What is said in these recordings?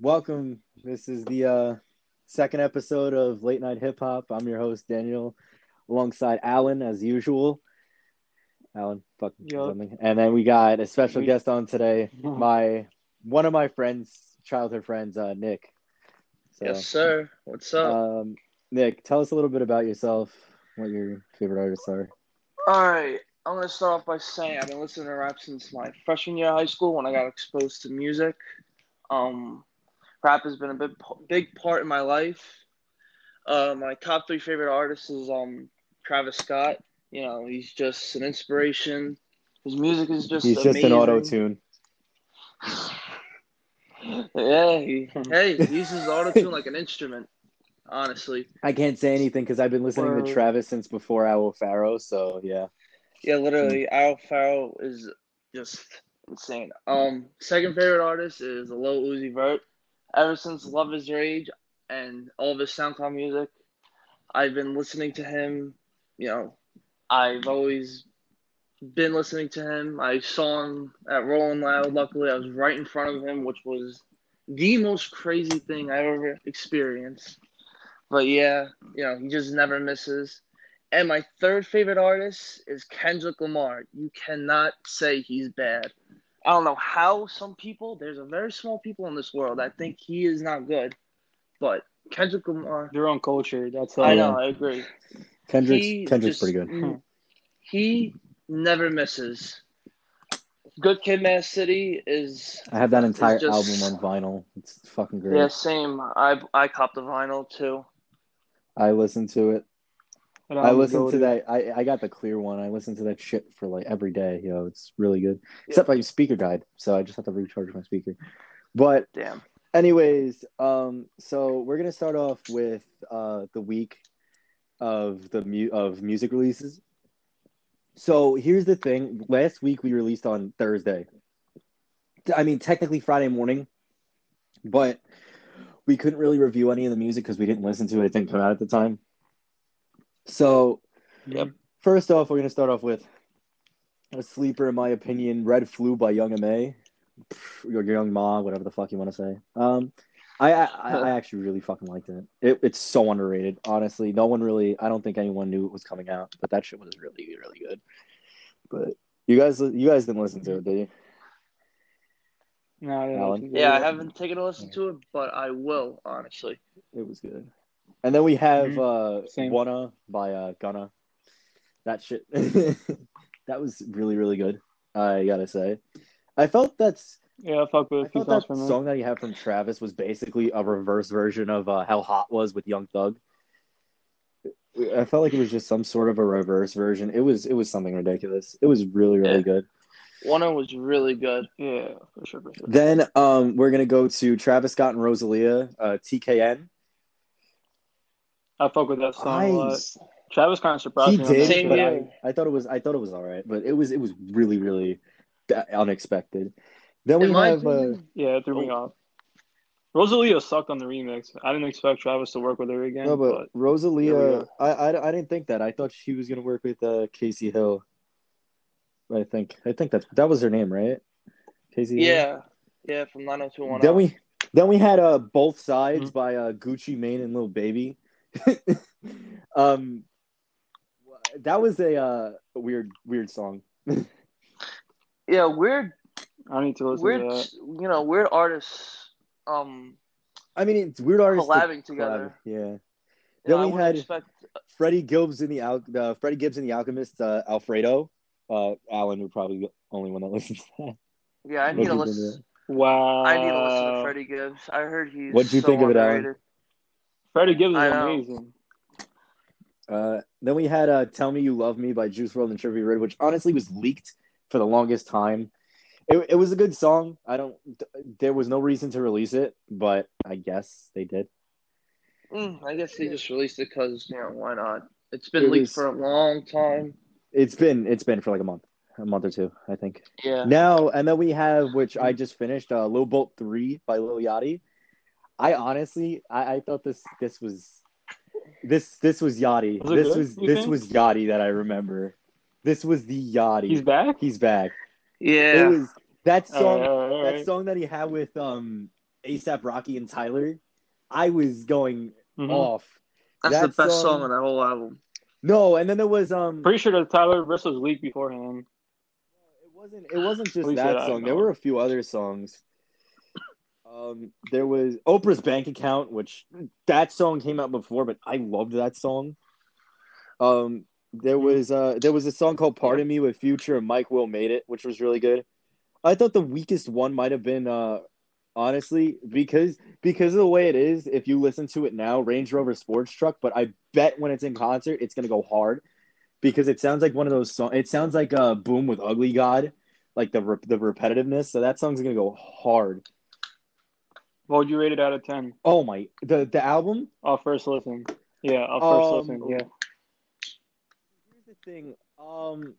welcome. This is the uh, second episode of Late Night Hip Hop. I'm your host Daniel, alongside Alan as usual. Alan, fuck Yup. something. And then we got a special We- guest on today. My one of my friends, childhood friends, uh, Nick. So, Yes, sir. What's up? um, Nick, tell us a little bit about yourself. What your favorite artists are. All right. I'm gonna start off by saying I've been listening to rap since my freshman year of high school when I got exposed to music. Um, rap has been a big big part in my life. Uh, my top three favorite artists is um Travis Scott. You know, he's just an inspiration. His music is just He's just an auto tune. Yeah, he, hey, he uses auto tune like an instrument. Honestly, I can't say anything because I've been listening Word. to Travis since before Owl Pharaoh. So yeah. yeah, literally, Owl Pharaoh is just insane. Um, second favorite artist is Lil Uzi Vert. Ever since Luv Is Rage and all of his SoundCloud music, I've been listening to him. You know, I've always been listening to him. I saw him at Rolling Loud. Luckily, I was right in front of him, which was the most crazy thing I ever experienced. But yeah, you know, he just never misses. And my third favorite artist is Kendrick Lamar. You cannot say he's bad. I don't know how some people, there's a very small people in this world that think he is not good. But Kendrick Lamar, Their own culture. That's I uh, know, I agree. Kendrick's He Kendrick's just- pretty good. He never misses. Good Kid, Mad City is I have that entire just- album on vinyl. It's fucking great. yeah, same. I I copped the vinyl too. I listened to it. I listened to that. I, I got the clear one. I listened to that shit for like every day. Yo, it's really good. Except my speaker died, so I just have to recharge my speaker. But Damn. anyways, um, so we're gonna start off with uh the week of the mu- of music releases. So here's the thing. Last week we released on Thursday. I mean, technically Friday morning, but we couldn't really review any of the music because we didn't listen to it. It didn't come out at the time. So, Yep. first off, we're gonna start off with a sleeper, in my opinion, "Red Flu" by Young M.A. Your Young Ma, whatever the fuck you want to say. Um, I, I I actually really fucking liked it. it. It's so underrated, honestly. No one really. I don't think anyone knew it was coming out, but that shit was really really good. But you guys, you guys didn't listen to it, did you? No, I didn't Alan? listen to Yeah, I haven't taken a listen to it, but I will, honestly. It was good. And then we have Mhm. uh Same. Wunna by uh Gunna. That shit that was really, really good. I gotta say. I felt that's Yeah, I fuck with a few felt songs that from song that he had from Travis was basically a reverse version of uh, how Hot was with Young Thug. I felt like it was just some sort of a reverse version. It was it was something ridiculous. It was really, really Yeah. good. One was really good. Yeah, for sure, for sure. Then um we're gonna go to Travis Scott and Rosalia, uh TKN. I fuck with that song a I- lot. Travis kind of surprised He me. on did, Same but I, I thought it was I thought it was all right, but it was it was really really unexpected. Then we In my have uh, Yeah, it threw me off. Rosalia sucked on the remix. I didn't expect Travis to work with her again. no, but but, Rosalia. I, I I didn't think that. I thought she was gonna work with uh, Casey Hill. I think I think that that was her name, right? Casey. Hill? yeah, yeah, from 90210. Then we then we had uh both sides Mhm. by uh Gucci Mane and Lil Baby. um, that was a uh weird weird song. yeah, weird, I need to listen weird, to that. you know, weird artists, um, I mean, it's weird artists to collabing together. collab, Yeah. Yeah, Then I we had expect. Freddie Gibbs in the Al- uh, Freddie Gibbs in the Alchemist, uh, Alfredo. Uh, Alan would probably be the only one that listens to that. Yeah, I need to you think of listen. Wow. I need to listen to Freddie Gibbs. I heard he's. What'd you so think of it, Alan? Underrated. Freddie Gibbs is amazing. Uh, then we had uh, "Tell Me You Love Me" by Juice WRLD and Trippie Redd, which honestly was leaked for the longest time. It, it was a good song. I don't. There was no reason to release it, but I guess they did. Mm, I guess they just released it because you know why not? It's been It leaked was- for a long time. It's been it's been for like a month, a month or two, I think. Yeah. Now and then we have, which I just finished, uh, "Lil Boat Three by Lil Yachty. I honestly, I, I thought this this was this this was Yachty. Was This good, was this think? was Yachty that I remember. This was the Yachty. He's back. He's back. Yeah. It was that song. right, all right, that right. song that he had with um ASAP Rocky and Tyler, I was going Mhm. off. That's That the best song- song on that whole album. No, and then there was um Pretty sure that Tyler verse was leaked beforehand. It wasn't. It wasn't just that that song. There were a few other songs. Um, there was Oprah's bank account, which that song came out before, but I loved that song. Um, there was uh, there was a song called "Pardon Me" with Future and Mike Will made it, which was really good. I thought the weakest one might have been uh, honestly because because of the way it is. If you listen to it now, Range Rover Sports Truck, but I bet when it's in concert, it's gonna go hard because it sounds like one of those songs. It sounds like uh, "Boom" with Ugly God, like the re- the repetitiveness. So that song's gonna go hard. What would you rate it out of ten? Oh my, the the album. Off first listen. Yeah, off first Um, listen. Yeah. Here's the thing. Um,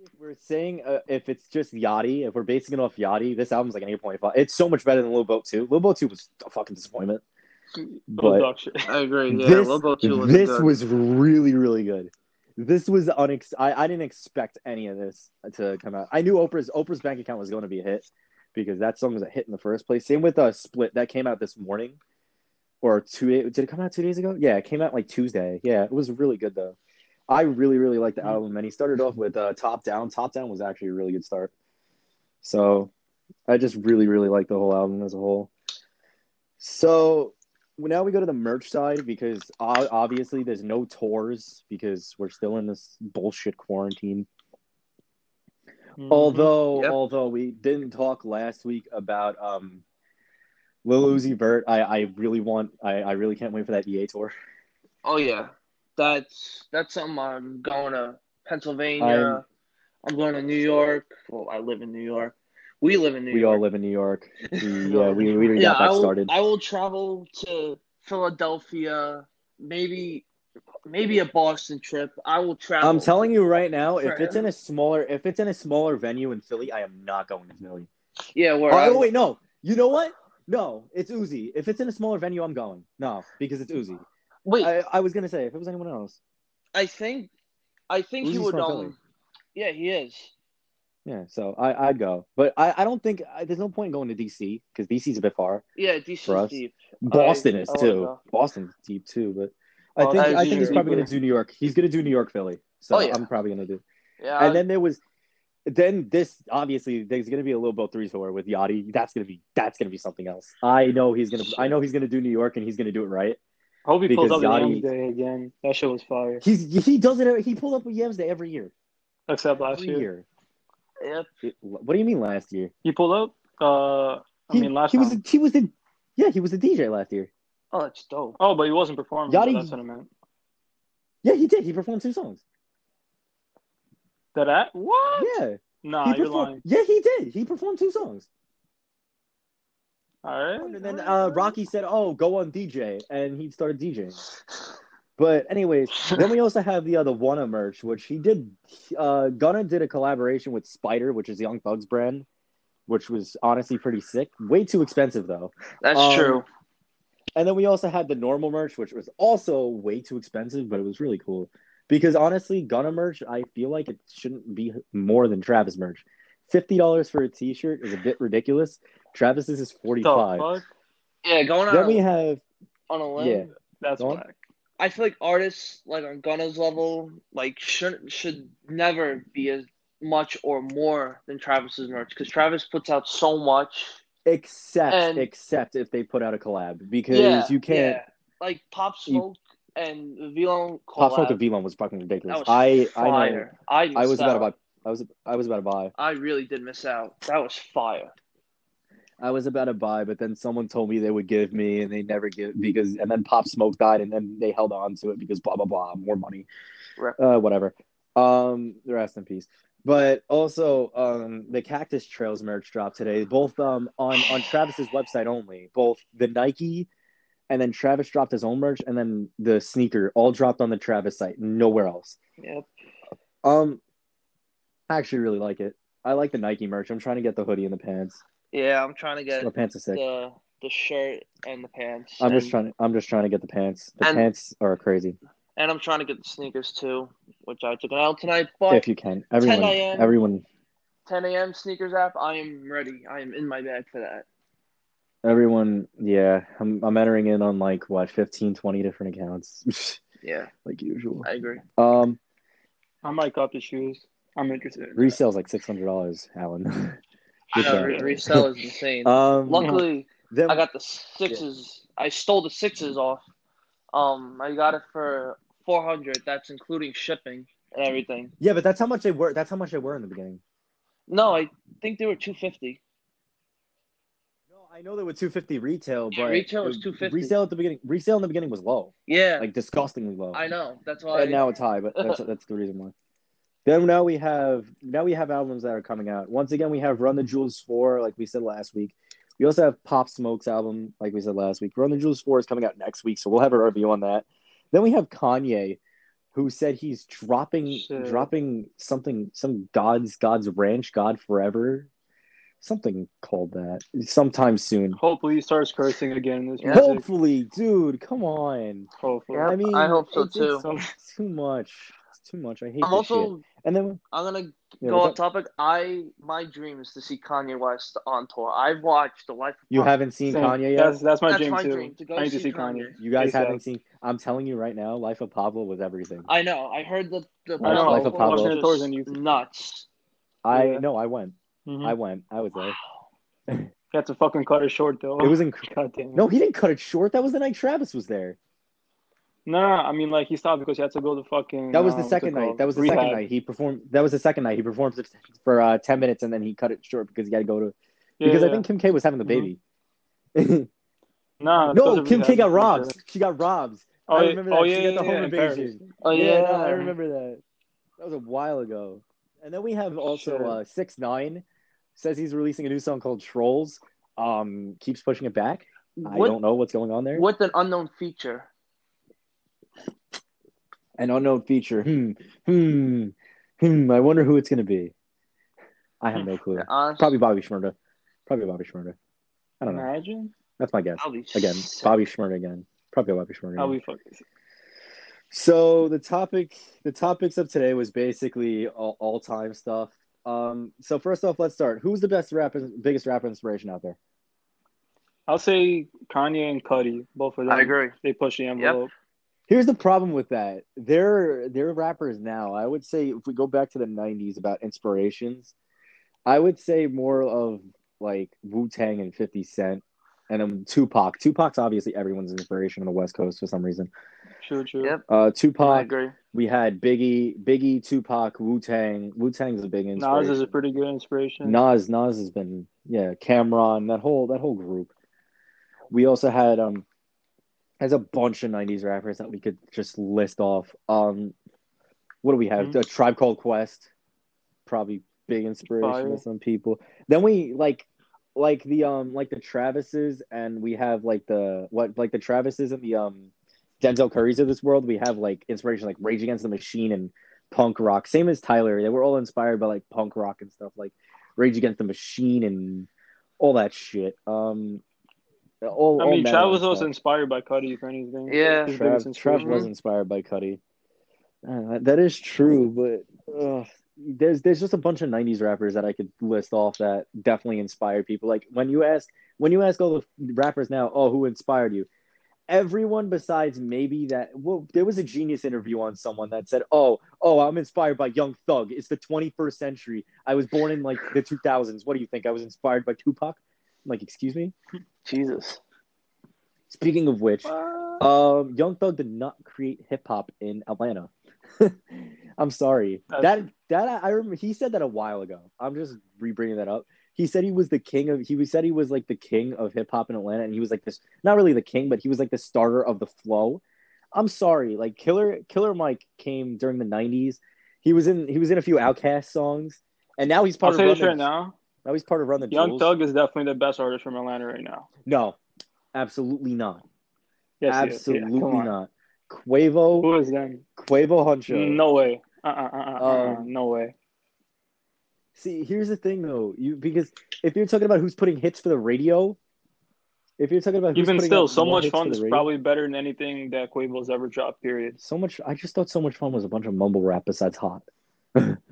if we're saying uh, if it's just Yachty, if we're basing it off Yachty, this album's like an eight point five. It's so much better than Lil Boat Two. Lil Boat Two was a fucking disappointment. But. I agree. Yeah, this, Lobo 2 was this good. was really really good. This was unex. I, I didn't expect any of this to come out. I knew Oprah's Oprah's bank account was going to be a hit because that song was a hit in the first place. Same with uh, Split that came out this morning or two days. Did it come out two days ago? Yeah, it came out like Tuesday. Yeah, it was really good though. I really really liked the Mhm. album, and he started off with uh, Top Down. Top Down was actually a really good start. So I just really really like the whole album as a whole. So now we go to the merch side because obviously there's no tours because we're still in this bullshit quarantine. Mhm. Although, Yep. although we didn't talk last week about um, Lil Uzi Vert, I, I really want, I, I really can't wait for that EA tour. Oh yeah, that's that's something. I'm going to Pennsylvania. I'm- I'm, going to New York. Well, I live in New York. We live in New we York. We all live in New York. We, yeah, we we yeah, got I that will. started. I will travel to Philadelphia. Maybe, maybe a Boston trip. I will travel. I'm telling you right now, if it's in a smaller, if it's in a smaller venue in Philly, I am not going to Philly. Yeah, where Oh, I, wait, no. You know what? No, it's Uzi. If it's in a smaller venue, I'm going. No, because it's Uzi. wait. I, I, was gonna say if it was anyone else. I think, I think he would. from Um, yeah, he is. Yeah, so I I'd go, but I, I don't think I, there's no point in going to DC because DC's a bit far. Yeah. DC's deep. Boston I- is too. Boston's deep too, but I Oh, think I think he's probably gonna do New York. He's gonna do New York, Philly. So Oh, yeah. I'm probably gonna do. Yeah, And then there was, then this obviously there's gonna be a Lil Boat three tour with Yachty. That's gonna be that's gonna be something else. I know he's gonna I know he's gonna do New York and he's gonna do it right. I hope he pulls up the Yachty- Yams Day again. That shit was fire. He's he does it. He pulled up with Yams Day every year. Except last Every year. year. yep. What do you mean last year? He pulled up. Uh, I He, mean last he was time. he was the yeah he was the DJ last year. Oh, that's dope. Oh, but he wasn't performing. Yachty- That's what I meant. Yeah, he did. He performed two songs. That at what? Yeah, Nah, he you're performed. lying. Yeah, he did. He performed two songs. All right. And then uh, Rocky said, "Oh, go on DJ," and he started DJing. But anyways, then we also have the other Wunna merch, which he did. Uh, Gunna did a collaboration with Spider, which is Young Thug's brand, which was honestly pretty sick. Way too expensive though. That's Um, true. And then we also had the normal merch, which was also way too expensive, but it was really cool. Because honestly, Gunna merch, I feel like it shouldn't be more than Travis merch. Fifty dollars for a T-shirt is a bit ridiculous. Travis's is The forty-five. fuck? Yeah, going on, Then a, we have on a limb. yeah. That's Go on. I feel like artists like on Gunna's level like should should never be as much or more than Travis's merch because Travis puts out so much. Except And- except if they put out a collab because yeah, you can't. yeah. like Pop You- Smoke and Vlone Pop Smoke and Vlone was fucking ridiculous. was I I know. I, I was missed about to buy. I was I was about to buy. I really did miss out. That was fire. I was about to buy, but then someone told me they would give me, and they never give because. And then Pop Smoke died, and then they held on to it because blah blah blah, more money, Right. uh, whatever. Um, rest in peace. But also, um, the Cactus Trails merch dropped today, both um on on Travis's website only. Both the Nike, and then Travis dropped his own merch, and then the sneaker all dropped on the Travis site, nowhere else. Yep. Um, I actually really like it. I like the Nike merch. I'm trying to get the hoodie and the pants. Yeah, I'm trying to get The pants are sick. the the shirt and the pants. I'm and, just trying. To, I'm just trying to get the pants. The And- pants are crazy. And I'm trying to get the SNKRS too, which I took an L tonight. But if you can, everyone, 10 a.m. everyone. 10 a.m. sneakers app, I am ready. I am in my bag for that. Everyone, yeah, I'm I'm entering in on like what 15, 20 different accounts, Yeah, like usual. I agree. Um, I might cop the shoes. I'm interested. In that. resale's like six hundred dollars, Alan. I know, job. re- resell is insane. Um, Luckily, then- I got the sixes. I stole the sixes off. Um, I got it for 400. That's including shipping and everything. yeah, but that's how much they were. That's how much they were in the beginning. No, I think they were 250. No, I know they were two fifty retail, Yeah, but retail was 250. Resale at the beginning. Resale in the beginning was low, Yeah, like disgustingly low. I know. That's why. and now it's high, but that's that's the reason why. Then now we have now we have albums that are coming out. Once again, we have Run the Jewels four, like we said last week. We also have Pop Smoke's album, like we said last week. Run the Jewels four is coming out next week, so we'll have a review on that. Then we have Kanye, who said he's dropping Shit. dropping something some God's God's Ranch God Forever, something called that sometime soon. Hopefully he starts cursing again this Yeah. Hopefully, dude, come on. Hopefully. Yeah. I mean, I hope so, too. It's too much. It's too much. I hate I'm this shit. also. And then I'm gonna yeah, go what's off topic. I my dream is to see Kanye West on tour. I've watched the life. Of you Pablo. haven't seen Same. Kanye yet. That's that's my That's dream my too. dream, to go I need to see see Kanye. Kanye. You guys ASAP. haven't seen. I'm telling you right now, Life of Pablo was everything. I know. I heard the the I know, Life of was Pablo. just Tours on YouTube. nuts. I Yeah. no, I went. Mhm. I went. I was there. You have to fucking cut it short though. It was inc- God no. He didn't cut it short. That was the night Travis was there. No, no, I mean like he stopped because he had to go to fucking. That was the what's it second night. That was the Rehab. second night. He performed. That was the second night. He performed for- for uh, ten minutes and then he cut it short because he had to go to. Yeah, Because I yeah. think Kim K was having the Mhm. baby. Nah, it's because no, of Kim K got for robbed. sure. She got robbed. Oh, I yeah- remember that. Oh She yeah, got the yeah, home yeah, in Paris. invasion. Oh yeah, yeah, no, I remember that. That was a while ago. And then we have also Shit. uh, six nine says he's releasing a new song called Trollz. Um, keeps pushing it back. I don't know what's going on there. with an unknown feature. An unknown feature. Hmm. Hmm. Hmm. I wonder who it's gonna be. I have no clue. Honestly, Probably Bobby Shmurda. Probably Bobby Shmurda. I don't know. Imagine. That's my guess. I'll be Again, sick. Bobby Shmurda again. Probably Bobby Shmurda. How Again. we fucking. So the topic, the topics of today was basically all, all time stuff. Um, so first off, let's start. Who's the best rapper, biggest rapper inspiration out there? I'll say Kanye and Cudi, both of them. I agree. They push the envelope. Here's the problem with that. They're they're rappers now. I would say if we go back to the '90s about inspirations, I would say more of like Wu Tang and 50 Cent, and then Tupac. Tupac's obviously everyone's inspiration on the West Coast for some reason. True, true. Yep. Uh, I Tupac. agree. We had Biggie, Biggie, Tupac, Wu Tang. Wu Tang's a big inspiration. Nas is a pretty good inspiration. Nas, Nas has been yeah, Cam'ron, that whole that whole group. We also had um has a bunch of '90s rappers that we could just list off. Um, what do we have? Mhm. A Tribe Called Quest, probably big inspiration Fire. to some people. Then we like like the um like the Travises, and we have like the what like the Travises and the um Denzel Currys of this world. We have like inspiration like Rage Against the Machine and punk rock. Same as Tyler. They were all inspired by like punk rock and stuff like Rage Against the Machine and all that shit. Um, all, I mean, manner Trav was also stuff. inspired by Cudi, if anything. Yeah. Trav, Trav was inspired by Cudi. Uh, that is true, but uh, there's there's just a bunch of '90s rappers that I could list off that definitely inspired people. Like when you ask when you ask all the rappers now, oh, who inspired you? Everyone besides maybe that. Well, there was a genius interview on someone that said, "Oh, oh, I'm inspired by Young Thug. It's the 21st century. I was born in like the 2000s. What do you think? I was inspired by Tupac." Like, excuse me. Jesus. Speaking of which, um, Young Thug did not create hip hop in Atlanta. I'm sorry. That's- that that I, I remember. He said that a while ago. I'm just re-bringing that up. He said he was the king of. He was said he was like the king of hip hop in Atlanta, and he was like this. Not really the king, but he was like the starter of the flow. I'm sorry. Like Killer Killer Mike came during the '90s. He was in. He was in a few OutKast songs, and now he's I'll part say of. this right now. Now he's part of Run the Young Jewels. Thug is definitely the best artist from Atlanta right now. No, absolutely not. Yes, absolutely Yeah, not. Quavo. Who is that? Quavo Huncho. No way. Uh uh uh uh. uh Um, no way. See, here's the thing though, you because if you're talking about who's putting hits for the radio, if you're talking about who's Even putting still, so much fun is probably better than anything that Quavo's ever dropped. Period. so much. I just thought so much fun was a bunch of mumble rap besides hot.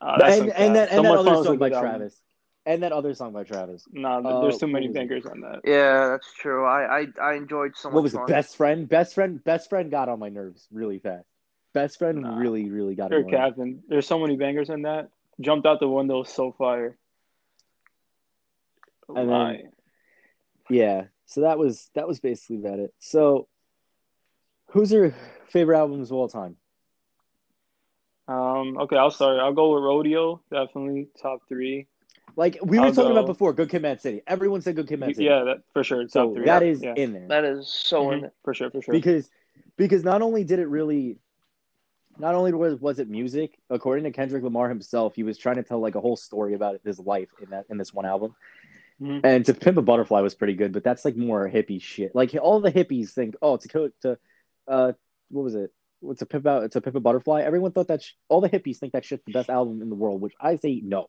Uh, and and that cap. and that other follows a song by good album. Travis, and that other song by Travis. Nah, th- Uh, there's too many bangers on that. Yeah, that's true. I I, I enjoyed so much What was it? Best friend, best friend, best friend got on my nerves really fast. Best friend Nah. really, really got You're captain. There's so many bangers in that. Jumped out the window, so fire. then- Why? Yeah, so that was that was basically about it. So, who's your favorite albums of all time? Um, okay, I'll start. I'll go with Rodeo. Definitely top three. Like we were I'll talking about before, Good Kid, Mad City. Everyone said Good Kid, Mad City. Yeah, that for sure. Top so three. that yeah, is yeah. in there That is so in Mhm, it. for sure, for sure. because because not only did it really, not only was was it music. According to Kendrick Lamar himself, he was trying to tell like a whole story about his life in that in this one album. Mhm. And to Pimp a Butterfly was pretty good, but that's like more hippie shit. Like all the hippies think, oh, to co- to, uh, what was it? What's a pimp out? It's a pimp a butterfly. Everyone thought that sh- all the hippies think that shit's the best album in the world, which I say no.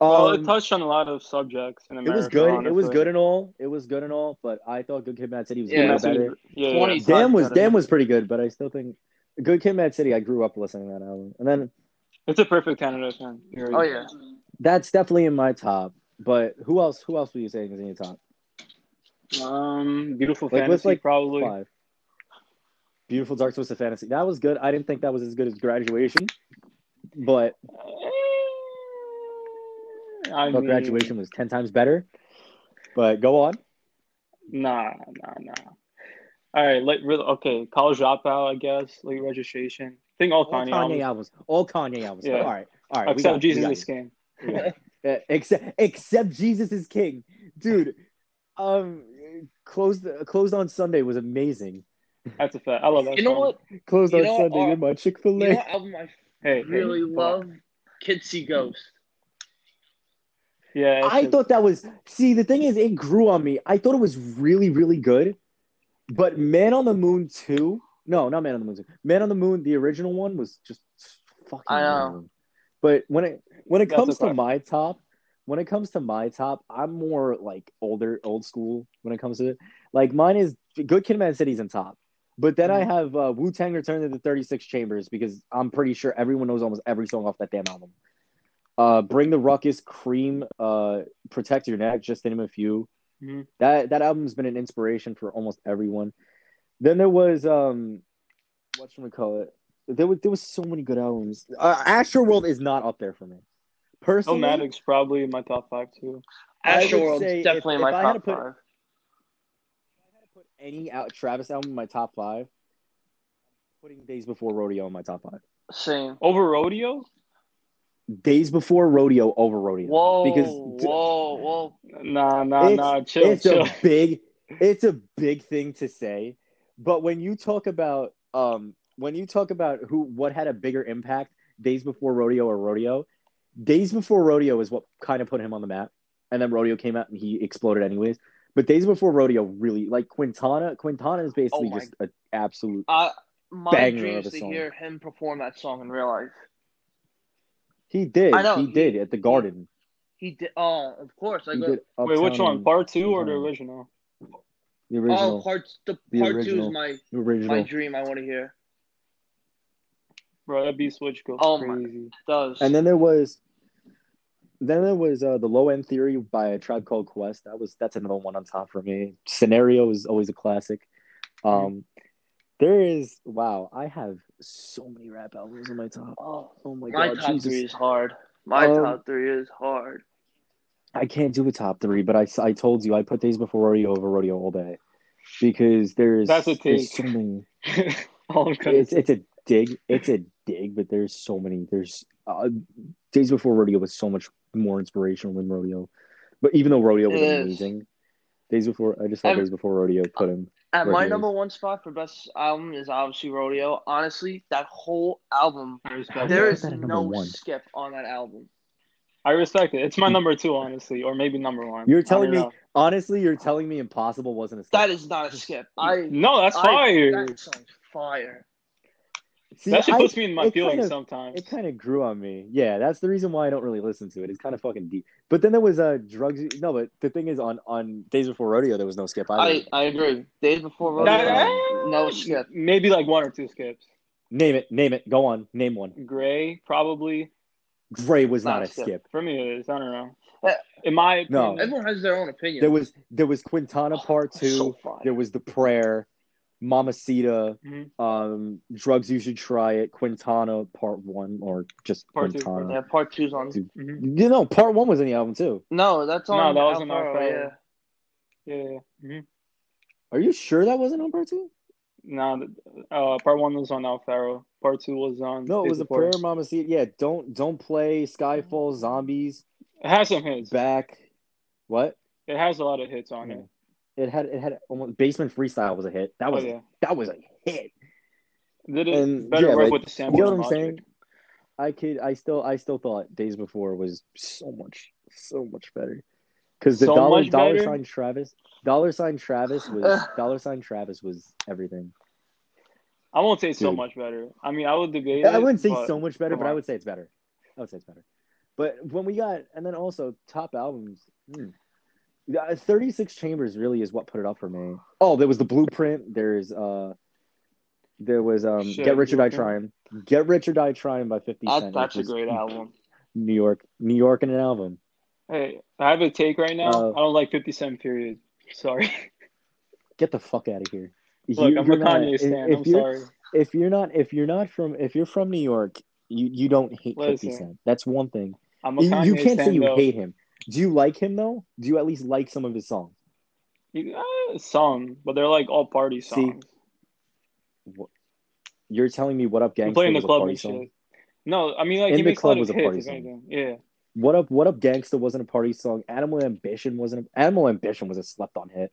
well, it Um, touched on a lot of subjects in it America. was good. It was good and all. It was good and all. But I thought Good Kid, Mad City was Yeah, yeah, Mad City- better. Yeah, yeah. Damn was better. Damn was pretty good, but I still think Good Kid, Mad City. I grew up listening to that album, and then It's a perfect ten out of ten. Oh yeah. that's definitely in my top. But who else? Who else were you saying is in your top Um, beautiful Like, with, fantasy, like, probably. five? Beautiful Dark Twisted Fantasy. That was good. I didn't think that was as good as Graduation, but I thought mean, Graduation was ten times better. But go on. Nah, nah, nah. All right, like really, okay. College dropout, I guess. Late registration. I think all All Kanye, Kanye, albums, albums. All Kanye albums. Yeah. All right. All right. except got- Jesus is King. Yeah. Except except Jesus is King, dude. Um, closed closed on Sunday was amazing. That's a fact. I love that. You know what? Closed You on know, Sunday uh, in my Chick Fil You know A. album I Hey, really hey, love? Kids See Ghosts. Yeah, I just- thought that was see the thing is it grew on me. I thought it was really really good, but Man on the Moon two, no, not Man on the Moon two. Man on the Moon, the original one was just fucking. I know. amazing. But when it when it That's comes a to my top, when it comes to my top, I'm more like older, old school when it comes to it. Like mine is Good Kid, Mad City's in top. But then I have uh, Wu Tang Return to the 36 Chambers because I'm pretty sure everyone knows almost every song off that damn album. Uh, Bring the Ruckus, Cream, uh, Protect Your Neck, just to name a few. Mhm. That that album's been an inspiration for almost everyone. Then there was um, what should we call it? There was there was so many good albums. Uh, Astro World is not up there for me. Personally, Nomadic's probably in my top five too. I Astro would World's if- definitely in if my I had top to put- five. Any out Travis album in my top five. Putting Days Before Rodeo in my top five. Same. Over Rodeo? Days Before Rodeo over Rodeo. Whoa, because whoa, whoa. Nah, nah, It's- nah. Chill, it's chill. a big it's a big thing to say but when you talk about um when you talk about who what had a bigger impact days before rodeo or rodeo days before rodeo is what kind of put him on the map and then rodeo came out and he exploded anyways but days before rodeo really like quintana quintana is basically Oh my- just an absolute Uh, my Banger dream of is a to hear him perform that song in real life. he did I know, he he- did at the garden He did. Oh, of course. I he go. did Wait, which one? Part two or the original? the original. Oh, part the The part two is my the original my dream. I want to hear. Bro, that beat switch goes Oh my- crazy. Does And then there was, then there was uh, the low end theory by a tribe called Quest. That was that's another one on top for me. Scenario is always a classic. Um, there is wow, I have so many rap albums in my top. oh, Oh my, my god, my top Jesus. three is hard. My Um, top three is hard. I can't do a top three, but I, I told you I put Days Before Rodeo over Rodeo all day because there's That's a take. so many. All I'm gonna It's it's a dig. It's a dig, but there's so many. There's uh, Days Before Rodeo was so much more inspirational than Rodeo, but even though Rodeo was It is. amazing, Days Before I just thought Days Before Rodeo put him. At my is. number one spot for best album is obviously Rodeo. Honestly, that whole album, I How respect do you there put it. is that at number no one? skip on that album. I respect it. It's my number two, honestly, or maybe number one. You're telling don't me honestly, you're telling me Impossible wasn't a skip. That is not a skip. I. No, that's I- fire. That song's fire. See, that shit I- puts me in my feelings kind of- sometimes. It kind of grew on me. Yeah, that's the reason why I don't really listen to it. It's kind of fucking deep. But then there was uh, drugs. No, but the thing is, on on Days Before Rodeo, there was no skip either. I I agree. Days before Rodeo, That- no skip. Maybe like one or two skips. Name it. Name it. Go on. Name one. Gray, probably. Gray was Not not, a a skip. skip. For me, it is. I don't know. Uh, In my No. Everyone has their own opinion. There was there was Quintana Part Two. So there was the prayer, Mamacita, Mhm. um, drugs you should try it, Quintana Part One or just Part two, Quintana. yeah, part two's on. Dude. Mhm. You know, Part One was in the album too. No, that's on. No, that was on Owl Pharaoh, Alfaro. Yeah. yeah. yeah. Mhm. Are you sure that wasn't on Part Two? No, uh, part one was on Owl Pharaoh. Part two was on. No, it was the of prayer, Mamacita. Yeah, don't don't play Skyfall, Zombies, It has some hits. Back. What? It has a lot of hits on it. It had it had almost Basement Freestyle was a hit. That Oh was yeah. that was a hit. Did it And, better yeah, work like, with the sample You know what I'm saying? I could I still I still thought Days Before was so much so much better. Because the So dollar dollar better? sign Travis dollar sign Travis was dollar sign Travis was everything. I won't say so much better. I mean, I would debate. I wouldn't say but so much better, but I would say it's better. I would say it's better. But when we got and then also top albums, hmm. Yeah, 36 Chambers really is what put it up for me. Oh, there was the Blueprint. There's uh there was um Shit, Get Rich or Die. Trying. Get Rich or Die Trying by 50 That, Cent. that's a great album. New York, New York and an album. Hey, I have a take right now. Uh, I don't like 50 Cent. Period. Sorry. Get the fuck out of here. Look, You- I'm a you're not- Kanye if- If, I'm you're sorry. if you're not if you're not from if you're from New York, you you don't hate 50 Cent. That's one thing. I'm a You, Kanye you can't say you though. hate him. Do you like him though? Do you at least like some of his songs? You, uh, some, but they're like all party See, songs. You're telling me what up gangster play the was a club party and song? shit. No, I mean like In the Club was a party song. Yeah. What up? What up? Gangsta wasn't a party song. Animal Ambition wasn't. A, Animal Ambition was a slept-on hit.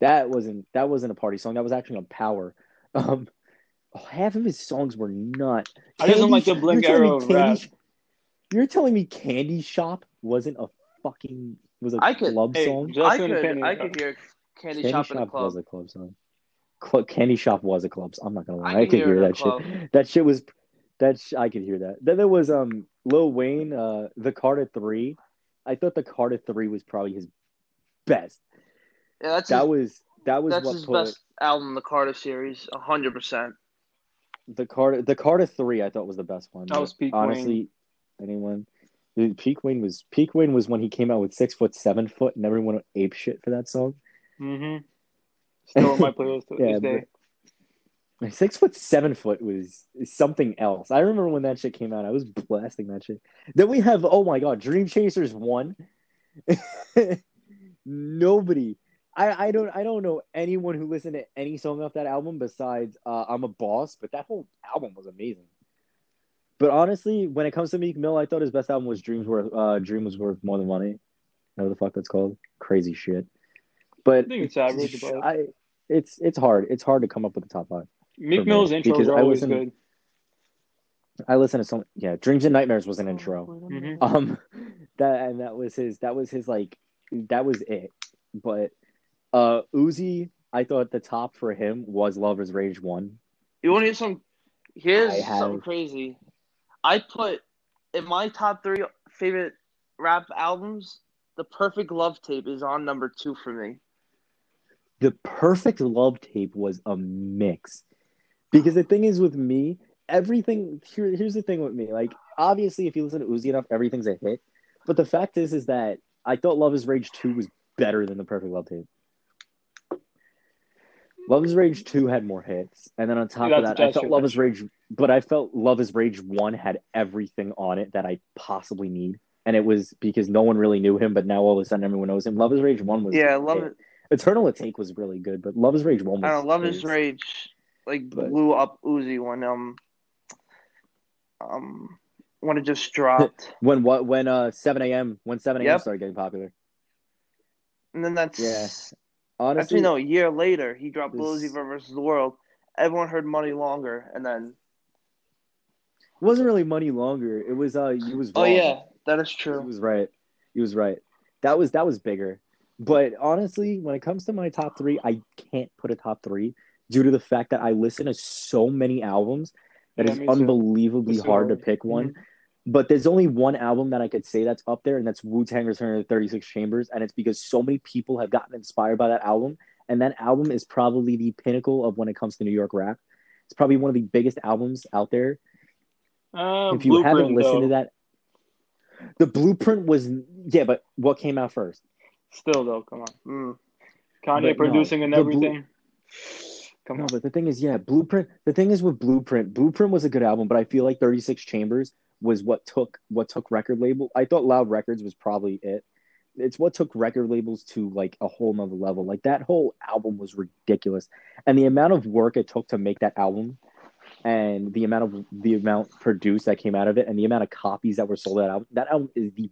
That wasn't. That wasn't a party song. That was actually on Power. Um, oh, half of his songs were not. I just don't like the Blink you're telling me era of Candy rap. Sh- You're telling me Candy Shop wasn't a fucking was a I could- club Hey, song? just I could, opinion. I could hear Candy, Candy Shop Shop, in the club. was a club song. Cl- Candy Shop was a club. song. I'm not gonna lie. I I, could could hear hear it in a that club. shit. That shit was. That sh- I could hear that. Then there was um Lil Wayne, uh, the Carter Three. I thought the Carter Three was probably his best. Yeah, that's That his, was that was that's what his put best album, the Carter series, hundred percent. the Carter the Carter Three. I thought was the best one. That was peak honestly. Anyone? Dude, Peak Wayne was Peak Wayne was when he came out with six foot, seven foot, and everyone went ape shit for that song. Mm-hmm. Still on my playlist to Yeah, this day. Six foot seven foot was something else. I remember when that shit came out. I was blasting that shit. Then we have oh my god, Dream Chasers one. Nobody, I I don't I don't know anyone who listened to any song off that album besides uh, I'm a Boss. But that whole album was amazing. But honestly, when it comes to Meek Mill, I thought his best album was Dreams Worth. Uh, Dream was worth more than money. Whatever the fuck that's called. Crazy shit. But I think it's average, but- I, it's it's hard. It's hard to come up with the top five. Meek for me, Mill's intros because are I always listen- good. I listen to some yeah, Dreams and Nightmares was an intro. Mhm. Um that and that was his that was his like that was it. But uh Uzi, I thought the top for him was Luv is Rage one. You want to hear some? Here's I have- something crazy. I put in my top three favorite rap albums. The Perfect Love Tape is on number two for me. The perfect love tape was a mix. Because the thing is with me, everything here here's the thing with me. Like obviously if you listen to Uzi enough, everything's a hit. But the fact is is that I thought Luv is Rage 2 was better than the perfect love tape. Luv is Rage 2 had more hits. And then on top Yeah, of that, I thought Luv is Rage but I felt Luv is Rage 1 had everything on it that I possibly need. And it was because no one really knew him, but now all of a sudden everyone knows him. Luv is Rage 1 was Yeah, love it. Eternal Atake was really good, but Luv is Rage 1 was I don't know, Luv is Rage like But- blew up Uzi when um um when it just dropped. When what when uh 7 a.m. when 7 a.m. Yep. started getting popular. and then that's Yeah. Actually, Honestly, no. A year later, he dropped This- Uzi versus the World. Everyone heard Money Longer, and then it wasn't really money longer. It was uh he was oh yeah, that is true. He was right. He was right. That was that was bigger. But honestly, when it comes to my top three, I can't put a top three due to the fact that I listen to so many albums that Yeah, it's unbelievably hard to pick one. But there's only one album that I could say that's up there, and that's Wu Tang Return to 36 Chambers. And it's because so many people have gotten inspired by that album. And that album is probably the pinnacle of when it comes to New York rap. It's probably one of the biggest albums out there. Uh, if you haven't listened to that, The blueprint was yeah, but what came out first? Still though, come on. Mm. Kanye But no, producing and the blue- everything. Come No, on. but the thing is, yeah, Blueprint. The thing is with Blueprint, Blueprint was a good album, but I feel like Thirty Six Chambers was what took what took record label. I thought Loud Records was probably it. It's what took record labels to like a whole nother level. Like that whole album was ridiculous, and the amount of work it took to make that album, and the amount of the amount produced that came out of it, and the amount of copies that were sold that album. That album is the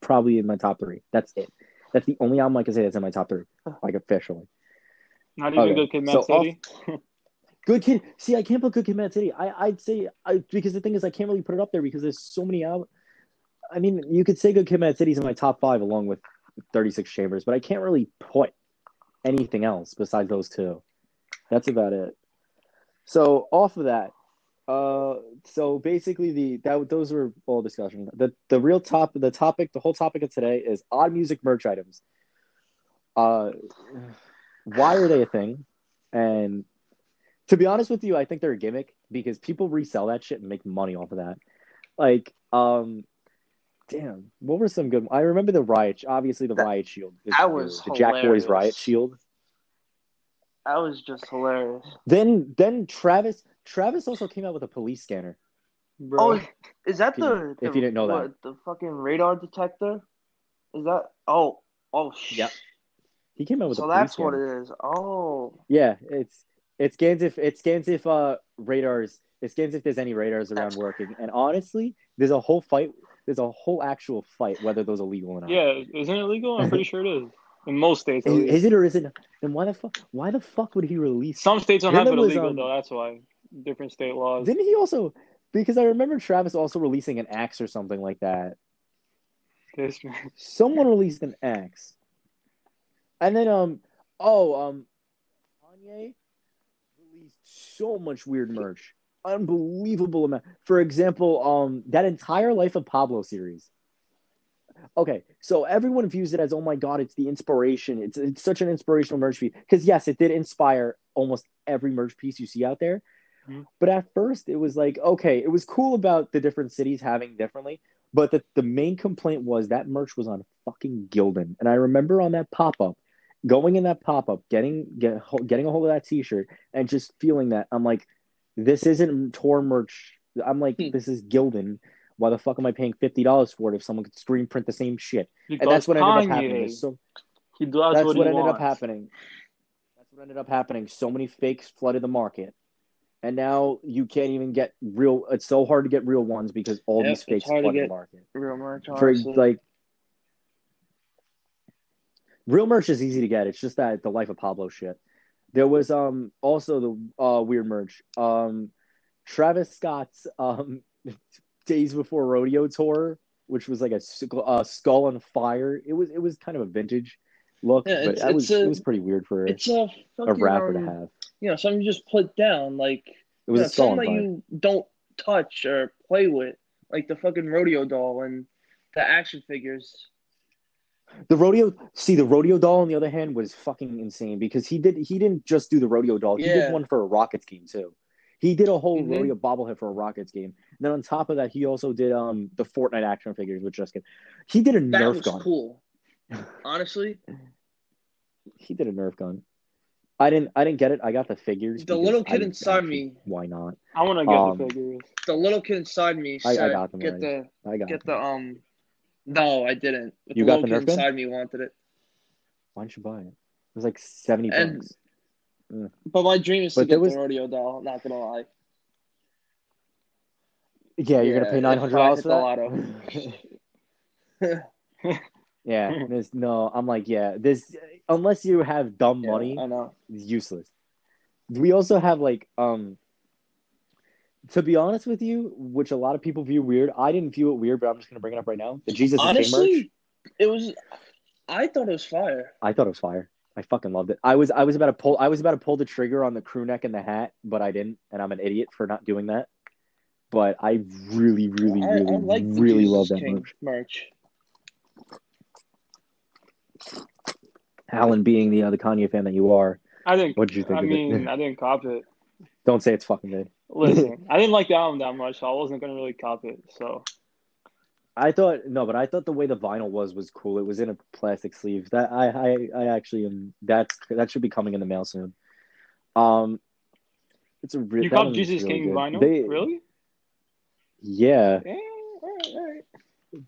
probably in my top three. That's it. That's the only album I can say that's in my top three, like officially. Not even Okay, good Kid, Mad so off- City. Good Kid. See, I can't put Good Kid, Mad City. I, I'd say I because the thing is, I can't really put it up there because there's so many out. I mean, you could say Good Kid, Mad City's in my top five along with 36 Chambers, but I can't really put anything else besides those two. That's about it. So off of that, uh, so basically the that those were all discussion. The the real top the topic the whole topic of today is odd music merch items. Uh, why are they a thing? And to be honest with you, I think they're a gimmick because people resell that shit and make money off of that. Like, um, damn, what were some good? I remember the riot. Obviously, the That- riot shield. is that was the Jack Boys riot shield. That was just hilarious. Then, then Travis. Travis also came out with a police scanner. Bro. Oh, is, is that If you- the, if you didn't know that. the fucking radar detector? Is that? Oh, oh, sh- Yep. He came out with a So police that's what scanner. it is. Oh, Yeah, it's it scans if it scans if uh radars it scans if there's any radars around working. And honestly, there's a whole fight. There's a whole actual fight whether those are legal or not. yeah, isn't it legal? I'm pretty sure it is. In most states, Is, is it or is it? Then why the fuck? Why the fuck would he release? Some states don't have it illegal um, though. That's why different state laws. Didn't he also? Because I remember Travis also releasing an axe or something like that. This man. Someone released an axe, and then um oh um Kanye released so much weird merch, unbelievable amount. For example, um that entire Life of Pablo series. Okay, so everyone views it as oh my god, it's the inspiration. It's it's such an inspirational merch piece because yes, it did inspire almost every merch piece you see out there. Mhm. But at first, it was like okay, it was cool about the different cities having differently. But the, the main complaint was that merch was on fucking Gildan. And I remember on that pop up, going in that pop up, getting get, getting a hold of that t shirt, and just feeling that I'm like, this isn't tour merch. I'm like, Hmm. this is Gildan. Why the fuck am I paying fifty dollars for it if someone could screen print the same shit? Because And that's what ended up happening. So he does that's what, what, ended wants. up happening. That's what ended up happening. So many fakes flooded the market. And now you can't even get real. It's so hard to get real ones because all Yep, these fakes flooded the market. real merch. For like, real merch is easy to get. It's just that the life of Pablo shit. There was um also the uh weird merch. Um, Travis Scott's um Days Before Rodeo tour, which was like a skull, uh, skull on fire. It was it was kind of a vintage look, Yeah, but that was a- it was pretty weird for it's a a rapper to um, have. You know, something you just put down, like It was you know, a something that you don't touch or play with, like the fucking rodeo doll and the action figures. The rodeo, see, the rodeo doll on the other hand was fucking insane because he did he didn't just do the rodeo doll. He Yeah. did one for a Rockets game too. He did a whole Mhm. rodeo bobblehead for a Rockets game. And then on top of that, he also did um the Fortnite action figures with Jessica. He did a That Nerf was gun. cool. Honestly, He did a Nerf gun. I didn't I didn't get it. I got the figures. The little kid inside actually, me- Why not? I want to get Um, the figures. the little kid inside me I- I got them "Get already. the, I got get them. the um." No, I didn't. But You the got little the kid Nerf gun? inside me wanted it. Why didn't you buy it? It was like seventy And- bucks. But my dream is to But there get was- the rodeo doll. Not gonna lie. Yeah, you're Yeah, gonna pay nine hundred dollars for that. Yeah, there's no. I'm like, yeah, this unless you have dumb Yeah, money, I know. it's useless. We also have like, um, to be honest with you, which a lot of people view weird. I didn't view it weird, but I'm just gonna bring it up right now. The Jesus is King merch. Honestly, it was. I thought it was fire. I thought it was fire. I fucking loved it. I was I was about to pull I was about to pull the trigger on the crew neck and the hat, but I didn't, and I'm an idiot for not doing that. But I really, really, I, really, I like really Jesus love that King merch. merch. Alan, being the uh, the Kanye fan that you are, I didn't. what did you think I of mean, it? I didn't cop it. Don't say it's fucking good. Listen, I didn't like the album that much, so I wasn't gonna really cop it. So I thought no, but I thought the way the vinyl was was cool. It was in a plastic sleeve. That I I, I actually am. That's that should be coming in the mail soon. Um, it's a re- You one's Jesus really King good. vinyl? They- Really? Yeah, Yeah, all right, all right.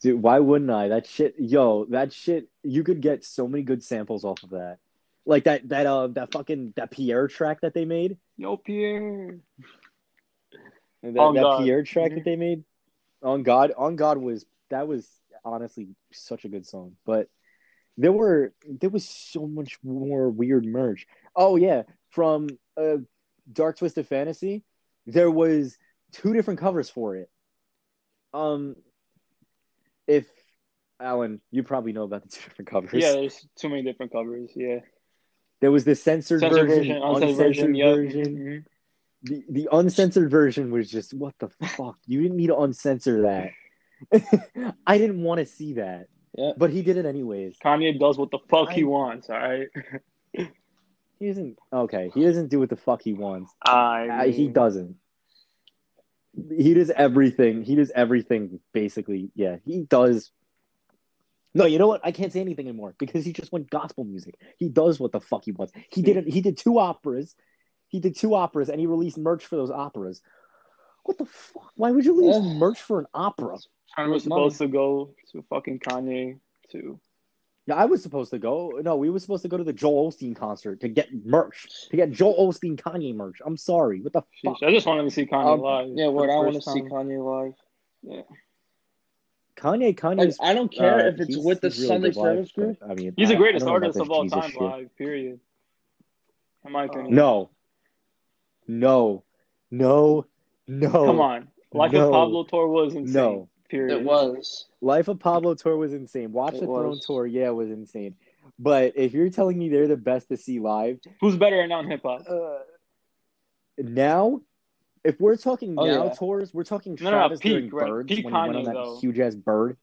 dude. Why wouldn't I? That shit, yo, that shit. You could get so many good samples off of that. Like that that uh that fucking that Pierre track that they made. Yo, Pierre. That, On that God. Pierre track that they made. On God, on God was that was honestly such a good song. But there were there was so much more weird merch. Oh yeah, from uh, Dark Twisted Fantasy, there was two different covers for it. Um, if Alan, you probably know about the two different covers. Yeah, there's too many different covers. Yeah. There was the censored, Censored version, version, uncensored version. Yep. version. Mhm. The the uncensored version was just what the fuck. You didn't need to uncensor that. I didn't want to see that, Yeah. but he did it anyways. Kanye does what the fuck he wants. All right. He doesn't. Okay, he doesn't do what the fuck he wants. I. Uh, he doesn't. He does everything. He does everything basically. Yeah, he does. No, you know what? I can't say anything anymore because he just went gospel music. He does what the fuck he wants. He did. He did two operas. He did two operas, and he released merch for those operas. What the fuck? Why would you release merch for an opera? Kanye was With money. supposed to go to fucking Kanye to. Yeah, I was supposed to go. No, we were supposed to go to the Joel Osteen concert to get merch, to get Joel Osteen Kanye merch. I'm sorry. What the fuck? Sheesh, I just wanted to see Kanye Um, live. Yeah, what I want to see. Kanye live. Yeah. Kanye, Like, Kanye's. I don't care uh, if it's with the really Sunday good live, service group. but, I mean, He's the I- I greatest don't know about artist of all Jesus time shit. live. Period. In my opinion. No, no, no, no. Come on. Like No. of Pablo tour was insane. No. Period. It was. Life of Pablo tour was insane. Watch It the Throne tour, yeah, it was insane. But if you're telling me they're the best to see live, Who's better right now in hip hop? uh, now, if we're talking Oh, now yeah. tours, we're talking No, no, no, Travis peak, during right. Birds Peak when he went on that huge ass bird.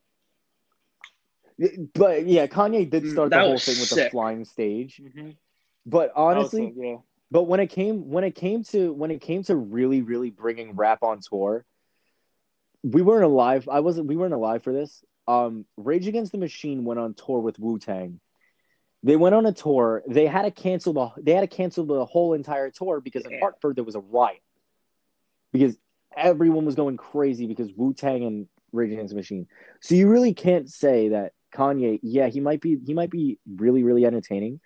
But yeah, Kanye did Mm, start that the whole was thing with the flying stage. Mm-hmm. But honestly, yeah. But when it came when it came to when it came to really really bringing rap on tour, we weren't alive. I wasn't. We weren't alive for this. Um, Rage Against the Machine went on tour with Wu Tang. They went on a tour. They had to cancel the. They had to cancel the whole entire tour because in Hartford there was a riot. Because everyone was going crazy because Wu Tang and Rage Against the Machine. So you really can't say that Kanye. Yeah, he might be. He might be really really entertaining,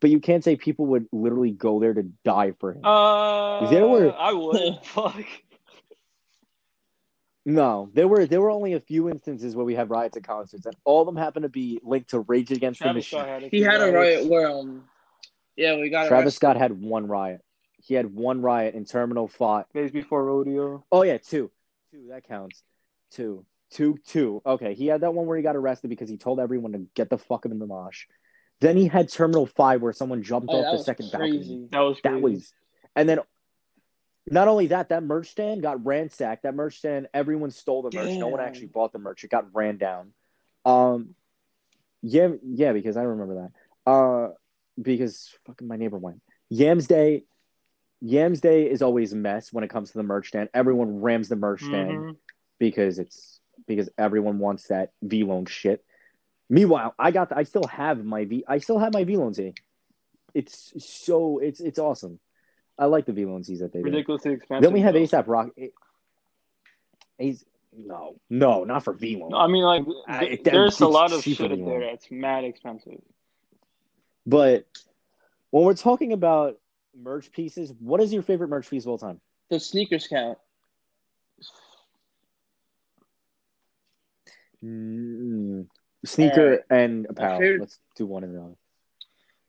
but you can't say people would literally go there to die for him. Uh, There were- I would. Fuck. No, there were there were only a few instances where we had riots at concerts, and all of them happened to be linked to Rage Against the Machine. Had He few had a riot where um, yeah, we got Travis. Scott had one riot. He had one riot in Terminal Five. Days before rodeo. Oh yeah, two, two that counts. Two, two, two. Okay, he had that one where he got arrested because he told everyone to get the fuck up in the mosh. Then he had Terminal Five where someone jumped Oh, off the second crazy. balcony. That was crazy. That was, and then not only that, that merch stand got ransacked. That merch stand, everyone stole the merch. No one actually bought the merch. It got ran down. Um, yeah, yeah, because I remember that. Uh, because fucking my neighbor went. Yams Day, Yams Day is always a mess when it comes to the merch stand. Everyone rams the merch stand Mhm. because it's because everyone wants that Vlone shit. Meanwhile, I got the, I still have my V I still have my Vlone. It's so it's it's awesome. I like the Vlone tees that they do. Ridiculously expensive. Then we have. ASAP Rock. He's no, no, not for Vlone. No, I mean, like, I- th- there's a lot of shit than out there one. that's mad expensive. But when we're talking about merch pieces, what is your favorite merch piece of all time? The sneakers count. Mm, sneaker Alright. and apparel. favorite- Let's do one and the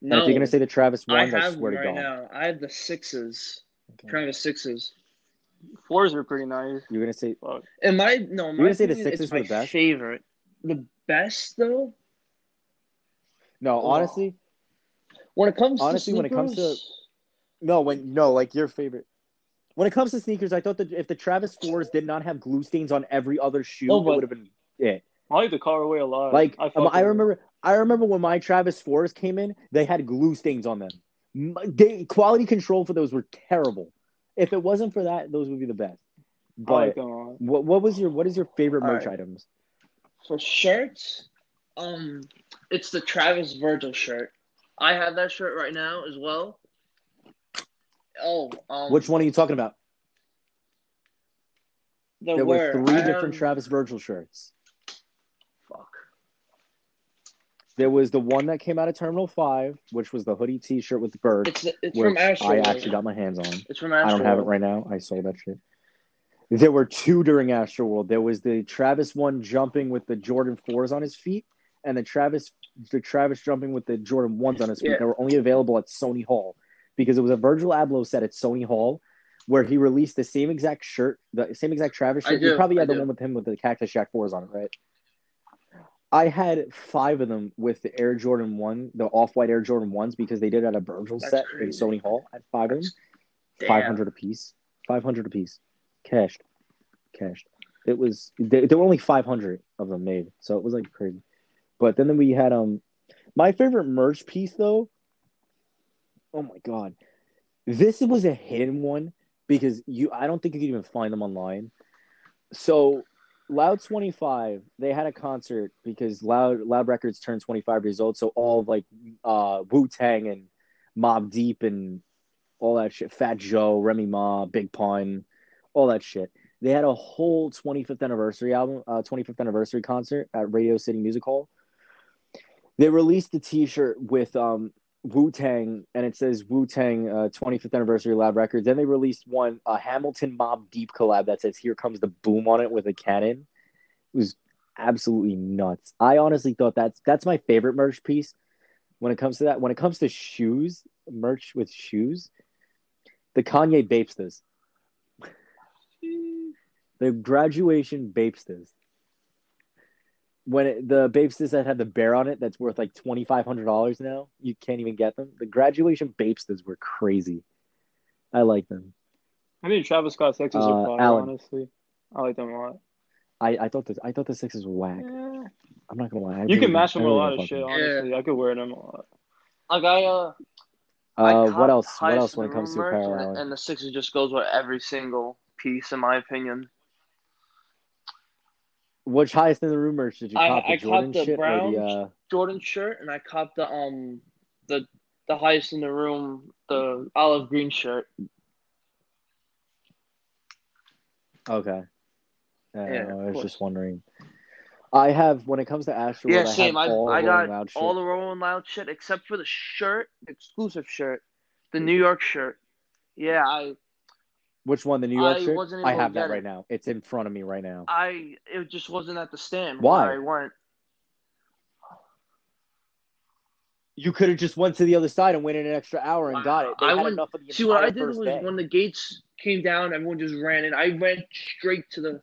other. And No, if you're gonna say the Travis I ones, I, have swear them to right God. now. I have the sixes. Okay. Travis sixes. Fours are pretty nice. You're gonna say Fuck. In my no, in my gonna say the sixes Sixers it's were my the best? favorite. The best though, no. Oh. Honestly, when it comes Honestly, to when it comes to- no. When no, like your favorite. When it comes to sneakers, I thought that if the Travis fours did not have glue stains on every other shoe, No, it would have been it. I like the colorway a lot. Like I, um, I remember, I remember when my Travis Forest came in, they had glue stains on them. They, quality control for those were terrible. If it wasn't for that, those would be the best. Like But what what was your what is your favorite All merch right. items? For shirts, um, it's the Travis Virgil shirt. I have that shirt right now as well. Oh, um, Which one are you talking about? The There were three I different have- Travis Virgil shirts. Fuck. There was the one that came out of Terminal Five, which was the hoodie T-shirt with the bird, It's it's from Astro. I actually got my hands on. It's from Astro. I don't have it right now. I sold that shit. There were two during Astro World. There was the Travis one jumping with the Jordan fours on his feet, and the Travis the Travis jumping with the Jordan ones on his feet. Yeah. They were only available at Sony Hall because it was a Virgil Abloh set at Sony Hall where he released the same exact shirt, the same exact Travis shirt. You probably I had the do. one with him with the Cactus Jack fours on it, right? I had five of them with the Air Jordan one, the off white Air Jordan ones, because they did at a Virgil set in. Sony Hall. I had five of them. Five hundred a piece. Five hundred a piece. Cashed. Cashed. It was there, there were only five hundred of them made, so it was like crazy. But then we had um my favorite merch piece though. Oh my god. This was a hidden one because you I don't think you can even find them online. So Loud 25, they had a concert because Loud Loud Records turned 25 years old. So all of like uh Wu Tang and Mobb Deep and all that shit, Fat Joe, Remy Ma, Big Pun, all that shit. They had a whole 25th anniversary album, uh, 25th anniversary concert at Radio City Music Hall. They released a T-shirt with um, Wu Tang, and it says Wu Tang uh, 25th anniversary Lab Records. Then they released one, a Hamilton Mobb Deep collab that says "Here Comes the Boom" on it with a cannon. It was absolutely nuts. I honestly thought that's that's my favorite merch piece when it comes to that. When it comes to shoes, merch with shoes, the Kanye Bapestas. The graduation Bapestas. When it, the Bapestas that had the bear on it, that's worth like twenty five hundred dollars now. You can't even get them. The graduation Bapestas were crazy. I like them. I mean, Travis Scott sixes Uh, are fire, Alan. honestly. I like them a lot. I, I thought the I thought the sixes were whack. Yeah. I'm not gonna lie. I You really- can match them I with a lot of shit, fuck honestly. I could wear them a lot. Like I uh, with I. Uh, what else? What else when it comes to room merch, apparel? and, Alan? and the Sixers just goes with every single piece, in my opinion. Which highest in the room merch did you I- cop? I Jordan copped the or the uh, Jordan shirt, and I copped the um the the highest in the room, the olive green shirt. Okay. Uh, Yeah, I was course. just wondering. I have when it comes to Astro Yeah, I same. I all I Rolling got all the Rolling Loud shit except for the shirt, exclusive shirt, the New York shirt. Yeah, I Which one? The New York I shirt? wasn't I have that right it. now. It's in front of me right now. I it just wasn't at the stand. Why? I went. You could have just went to the other side and waited an extra hour and got it. They I had went- enough of the See, what I did was day. when the gates came down, everyone just ran in. I ran straight to the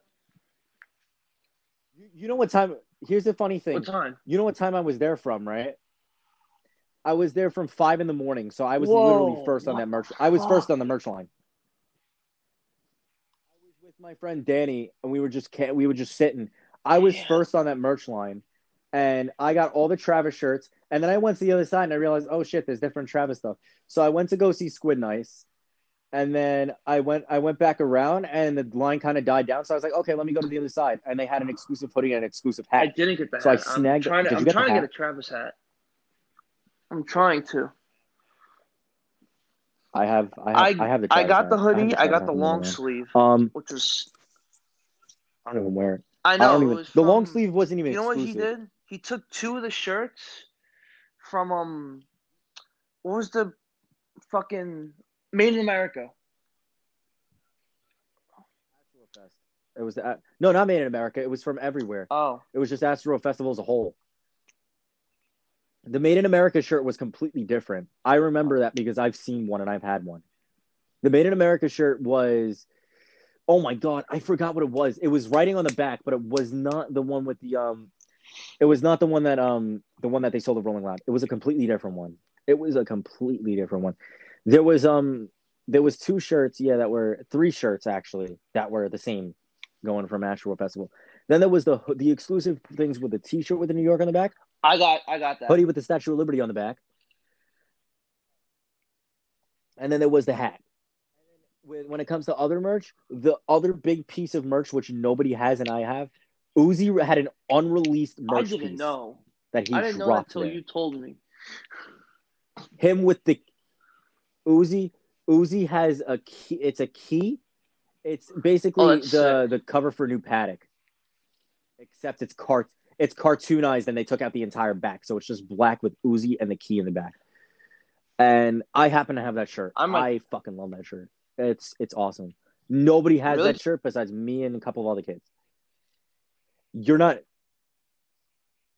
You, you know what time? Here's the funny thing. what time? You know what time I was there from, right? I was there from five in the morning, so I was literally first on that merch. I was fuck? first on the merch line. I was with my friend Danny, and we were just ca- we were just sitting. I was Damn. first on that merch line, and I got all the Travis shirts. And then I went to the other side, and I realized, oh shit, there's different Travis stuff. So I went to go see Squid Nice, and then I went I went back around, and the line kind of died down. So I was like, okay, let me go to the other side, and they had an exclusive hoodie and an exclusive hat. I didn't get that. So I hat. I'm snagged- trying to, I'm get trying to get a Travis hat. I'm trying to. I have I have I I, have the I got the hoodie. I Travis got the long there. sleeve, Um, which was I don't even wear it. I I know it even. was The long sleeve wasn't even You know what he did? He took two of the shirts from um, what was the fucking Made in America? It was the, no, not made in America. It was from everywhere. Oh, It was just Astro Festival as a whole. The Made in America shirt was completely different. I remember that because I've seen one and I've had one. The Made in America shirt was, oh my god, I forgot what it was. It was writing on the back, but it was not the one with the um, it was not the one that um, the one that they sold at Rolling Loud. It was a completely different one. It was a completely different one. There was um, there was two shirts, yeah, that were three shirts actually that were the same, going from Astro Festival. Then there was the the exclusive things with the T-shirt with the New York on the back, I got I got that. hoodie with the Statue of Liberty on the back, and then there was the hat. When when it comes to other merch, the other big piece of merch which nobody has and I have, Uzi had an unreleased I merch didn't piece know. that he I didn't know dropped until there. you told me. Him with the Uzi. Uzi has a key. It's a key. It's basically Oh, the sick. the cover for New Paddock, except it's cart it's cartoonized and they took out the entire back, so it's just black with Uzi and the key in the back. And I happen to have that shirt. I might- I fucking love that shirt. It's it's awesome. Nobody has Really? that shirt besides me and a couple of other kids. You're not.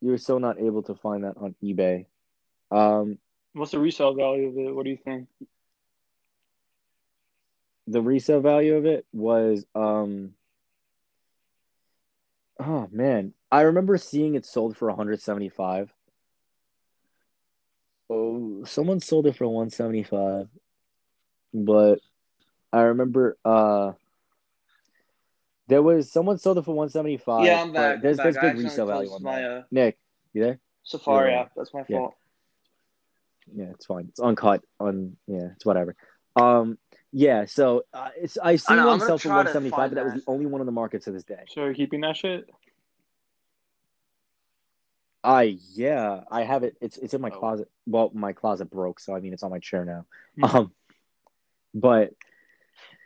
You're still not able to find that on eBay. Um, What's the resale value of it? What do you think? the resale value of it was um oh man i remember seeing it sold for 175 oh someone sold it for 175 but i remember uh there was someone sold it for 175 yeah, I'm back. there's I'm there's back. I big resale value closed on my that uh, nick you there Safari Yeah. app. That's my Yeah. fault. yeah it's fine it's uncut on yeah it's whatever um yeah so uh, it's i've I know, one sell for 175 but that was the only one on the market to this day So you're keeping that shit? I yeah, I have it. It's it's in my Oh. closet. Well, my closet broke, so I mean it's on my chair now. Mhm. Um, but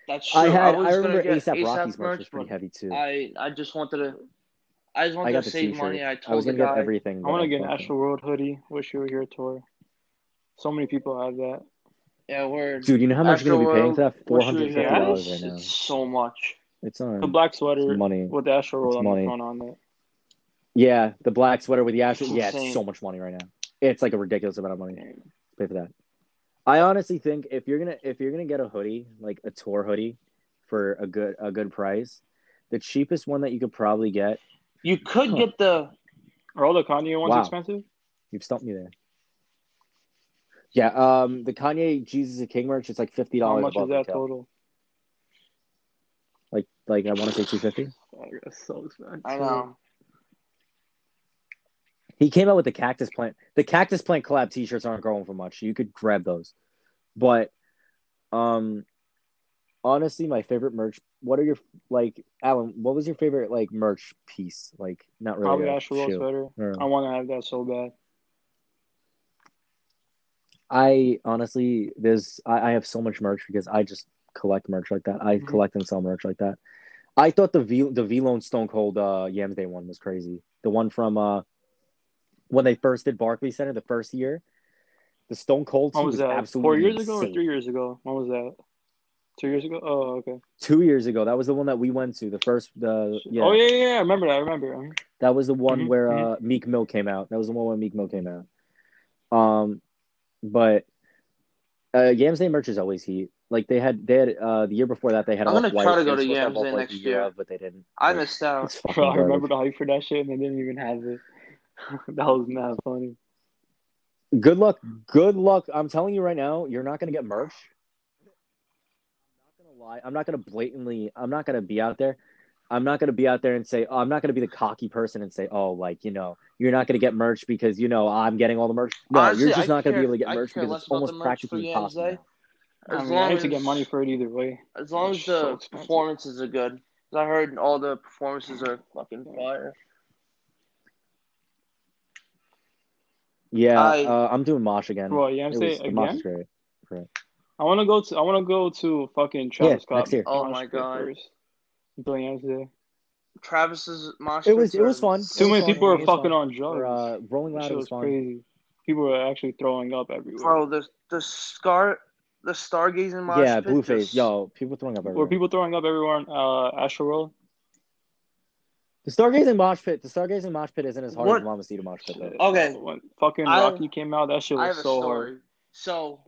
That's true. I had was I, remember ASAP Rocky's merch merch, was pretty but heavy too. I I just wanted to. I just wanted I to save t-shirt. money. I I was the gonna get guy. everything. I want to get an fucking- Astro World hoodie. Wish you were here, Tor. So many people have that. Yeah, we're Dude, you know how much you're gonna be paying for that? Four Wish you were hundred fifty here. dollars right now. it's so much. It's on. The black it's sweater money. with the Astro World on the front on it. Yeah, the black sweater with the ash. Yeah, it's so much money right now. It's like a ridiculous amount of money. Pay for that. I honestly think if you're gonna if you're gonna get a hoodie like a tour hoodie for a good a good price, the cheapest one that you could probably get. You could Huh. get the. Are all the Kanye ones Wow. expensive? You've stumped me there. Yeah, um, the Kanye Jesus is King merch. It's like fifty dollars. How much is that total? Like, like I want to say two fifty. Oh, so expensive. I know. He came out with the cactus plant. The cactus plant collab T-shirts aren't going for much. You could grab those, but um, honestly, my favorite merch. What are your like, Alan? What was your favorite like merch piece? Like, not really. Probably Astro World sweater. Or- I want to have that so bad. I honestly, there's I, I have so much merch because I just collect merch like that. I Mhm. collect and sell merch like that. I thought the V the Vlone Stone Cold uh Yams Day one was crazy. The one from uh when they first did Barclays Center the first year. The Stone Cold When tee was was that? absolutely Four years ago or three years ago? When was that? Two years ago? Oh, okay. Two years ago. That was the one that we went to. The first the yeah. Oh yeah, yeah, yeah. I remember that. I remember. That was the one Mhm, where uh Meek Mill came out. That was the one where Meek Mill came out. Um but uh Yams Day merch is always heat. Like they had they had uh the year before that they had I'm gonna try to go to supposed Yams Day next year. of, but they didn't. I missed out. Bro, I remember garbage. the hype for that shit, and they didn't even have it. that was not funny. Good luck. Good luck. I'm telling you right now, you're not gonna get merch. I'm not gonna lie. I'm not gonna blatantly. I'm not gonna be out there. I'm not gonna be out there and say. Oh, I'm not gonna be the cocky person and say, oh, like you know, you're not gonna get merch because you know I'm getting all the merch. No, Honestly, you're just I not gonna care- be able to get I merch because it's almost merch practically impossible. Day. I, As mean, I long hate to get money for it either way. As long as It's so the expensive. performances are good. 'Cause I heard all the performances are fucking fire. Yeah, I- uh, I'm doing mosh again. Bro, you know what I'm was, saying? the mosh Again? is great. I want to go to. I want to go to fucking Travis Scott. next year. Oh mosh my God. First. Billions Travis's mosh It was- it was fun. Too many was people fun. are It was fucking fun. on drugs. Or, uh, Rolling that Loud was was fun. crazy. People were actually throwing up everywhere. Bro, the the scar the stargazing mosh Yeah, pit Blueface. just- Yo, people throwing up Were people throwing up everywhere on uh, Astro World? The Stargazing mosh pit. The Stargazing mosh pit isn't as hard What- as Mamacita mosh pit though. Okay. When fucking I- Rocky came out, that shit I was have a so story. hard. So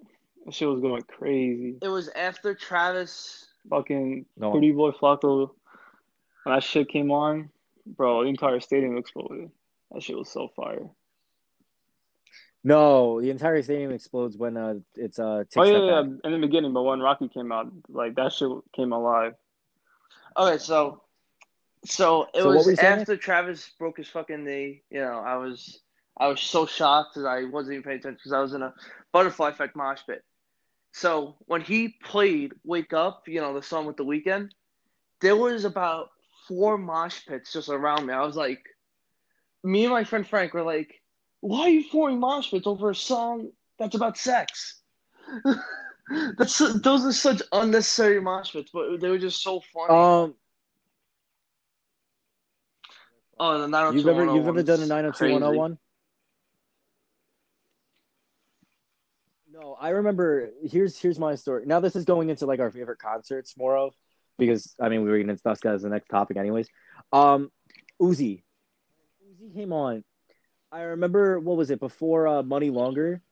That shit was going crazy. it was after Travis Fucking Go on. Pretty Boy Flacco. When that shit came on, bro, the entire stadium exploded. That shit was so fire. No, the entire stadium explodes when uh it's uh. Oh yeah, yeah, in the beginning, but when Rocky came out, like that shit came alive. Okay, so so it So was were you saying? after Travis broke his fucking knee. You know, I was I was so shocked that I wasn't even paying attention because I was in a butterfly effect mosh pit. So when he played "Wake Up," you know the song with the Weeknd, there was about four mosh pits just around me. I was like, me and my friend Frank were like, why are you forming mosh pits over a song that's about sex? that's those are such unnecessary mosh pits, but they were just so funny. Um, oh, the 90210 you've ever you've ever done a is nine hundred two crazy. one hundred one? No, I remember. Here's here's my story. Now this is going into like our favorite concerts more of because I mean we were going to discuss that as the next topic anyways. Um, Uzi, Uzi came on. I remember what was it before uh, Money Longer.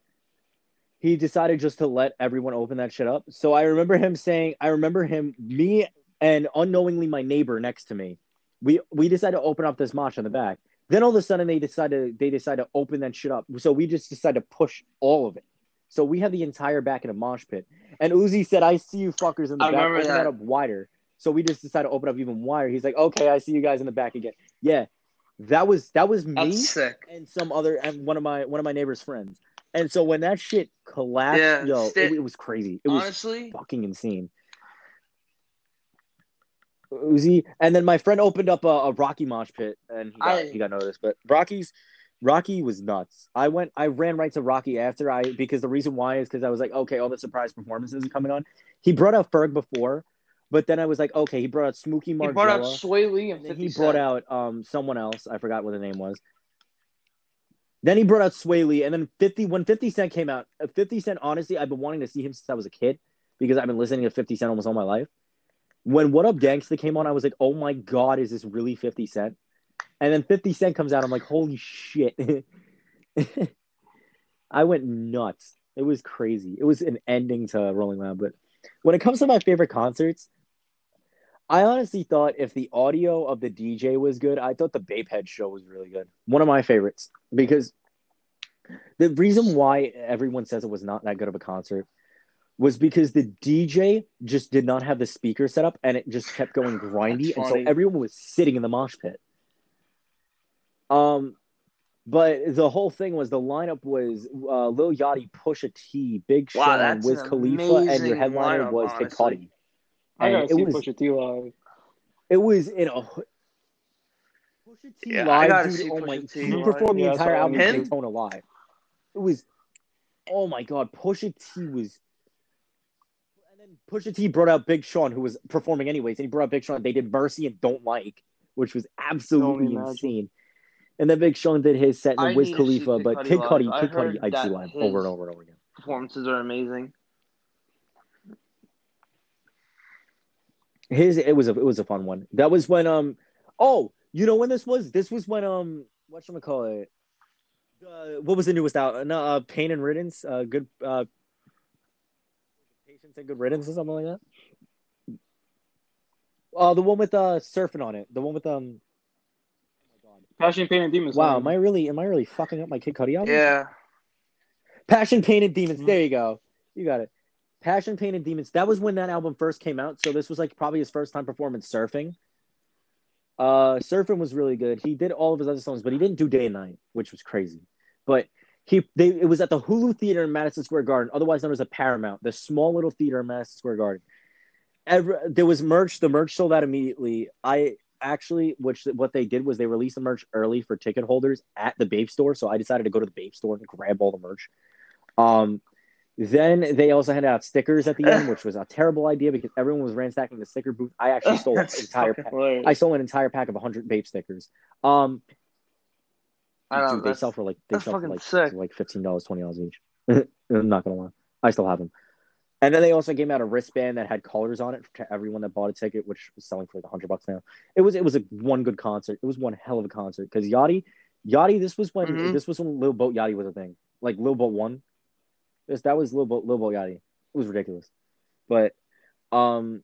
He decided just to let everyone open that shit up. So I remember him saying, I remember him, me and unknowingly my neighbor next to me, we we decided to open up this mosh on the back. Then all of a sudden they decided they decided to open that shit up. So we just decided to push all of it. So we had the entire back in a mosh pit. And Uzi said, I see you fuckers in the I back. Open that that. up wider. So we just decided to open up even wider. He's like, Okay, I see you guys in the back again. Yeah. That was that was me and some other and one of my one of my neighbor's friends. And so when that shit collapsed, Yeah, yo, it, it was crazy. It was Honestly, fucking insane. Uzi, and then my friend opened up a, a Rocky mosh pit, and he got, I- he got noticed. But Rocky's Rocky was nuts. I went, I ran right to Rocky after I because the reason why is because I was like, okay, all the surprise performances are coming on. He brought out Ferg before, but then I was like, okay, he brought out Smokey he brought out Swae Lee and And then he brought out um someone else. I forgot what the name was. Then he brought out Swae Lee, and then fifty when Fifty Cent came out. uh, Fifty Cent, honestly, I've been wanting to see him since I was a kid because I've been listening to Fifty Cent almost all my life. When What Up Gangsta came on, I was like, oh my god, is this really Fifty Cent? And then Fifty Cent comes out, I'm like, holy shit! I went nuts. It was crazy. It was an ending to Rolling Loud. But when it comes to my favorite concerts, I honestly thought if the audio of the DJ was good, I thought the Bapehead show was really good. One of my favorites because the reason why everyone says it was not that good of a concert was because the DJ just did not have the speaker set up and it just kept going grindy, and so everyone was sitting in the mosh pit. Um, but the whole thing was the lineup was uh, Lil Yachty, Pusha T, Big Wow, Sean, Wiz an Khalifa, and your headliner lineup, was Kid. Cudi. I gotta see was Pusha T live. it was in a Pusha T Yeah, live, dude. oh my! T He performed the Yeah, I entire album. Daytona live. It was, oh my god! Pusha T was, Pusha T brought out Big Sean, who was performing anyways, and he brought out Big Sean. They did Mercy and Don't Like, which was absolutely insane. And then Big Sean did his set, and then Wiz need to see Khalifa, but Kid. Cudi, I Kid Cudi, I'd see live over and over and over again. Performances are amazing. His it was a it was a fun one. That was when um oh you know when this was this was when um what should I call it? Uh, what was the newest out? No, uh, Pain and Riddance. Uh, good. Uh, and Good Riddance or something like that. Uh, the one with uh surfing on it. The one with um. Oh my god! Passion, Pain, and Demons. Wow, man. am I really am I really fucking up my Kid Cudi album? Yeah. Passion, Pain, and Demons. Mhm. There you go. You got it. Passion, Pain, and Demons. That was when that album first came out. So this was like probably his first time performing surfing. Uh, surfing was really good. He did all of his other songs, but he didn't do Day and Night, which was crazy. But he they it was at the Hulu Theater in Madison Square Garden, otherwise known as a Paramount, the small little theater in Madison Square Garden. Every, there was merch. The merch sold out immediately. I actually, which what they did was they released the merch early for ticket holders at the Bape store. So I decided to go to the Bape store and grab all the merch. Um, then they also handed out stickers at the end, which was a terrible idea because everyone was ransacking the sticker booth. I actually stole an entire pack. I stole an entire pack of 100 Bape stickers. Um, I know, dude, they sell for like they sell for like, sick. like fifteen dollars, twenty dollars each. I'm not gonna lie, I still have them. And then they also came out a wristband that had colors on it to everyone that bought a ticket, which was selling for like hundred bucks now. It was it was a one good concert. It was one hell of a concert because Yachty, Yachty. This was when Mhm. this was when Lil Boat Yachty was a thing. Like Lil Boat one, this that was Lil Boat Lil Boat Yachty. It was ridiculous, but um,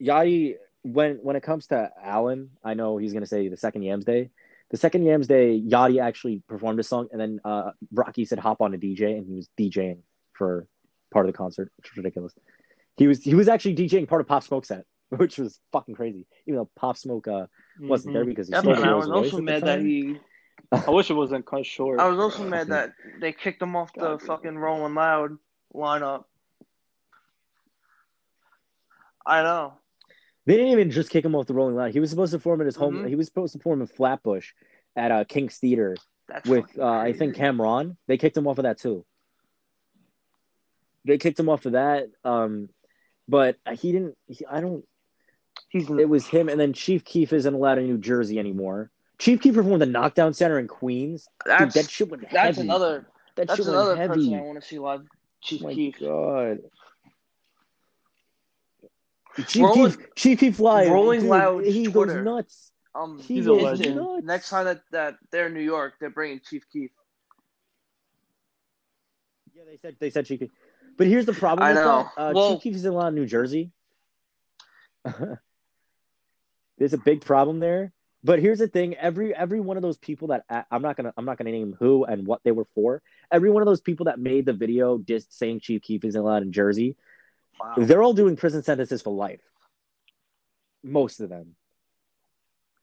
Yachty when when it comes to Alan, I know he's gonna say the second Yams Day. The second Yams Day, Yachty actually performed a song, and then uh, Rocky said hop on a DJ, and he was DJing for part of the concert, which was ridiculous. He was he was actually DJing part of Pop Smoke set, which was fucking crazy. Even though Pop Smoke uh, wasn't there Mhm. because he Yeah, stole I was also mad that he. I wish it wasn't cut short. I was also mad that they kicked him off the God. fucking Rolling Loud lineup. I know. They didn't even just kick him off the Rolling Loud. He was supposed to perform at his home. Mhm. He was supposed to perform in Flatbush at uh, King's Theater That's with uh, I think. Cam'ron. They kicked him off of that too. They kicked him off of that. Um, but he didn't. He, I don't. He's It was him, and then Chief Keef isn't allowed in New Jersey anymore. Chief Keef performed the Knockdown Center in Queens. Dude, that's that shit went heavy. that's another That that's shit went another heavy. person I want to see live. Chief oh my Keef. god. Chief Rolling- Keef, Chief Keef live. Rolling dude, Loud he Twitter. goes nuts. Um, He He's a legend. nuts. next time that, that they're in New York, they're bringing Chief Keef. Yeah, they said they said Chief Keef. But here's the problem I with know. that. Uh, Well- Chief Keef is in a lot of New Jersey. There's a big problem there. But here's the thing: every every one of those people that I'm not gonna I'm not gonna name who and what they were for. Every one of those people that made the video just saying Chief Keef is in a lot in Jersey, Wow. they're all doing prison sentences for life. Most of them,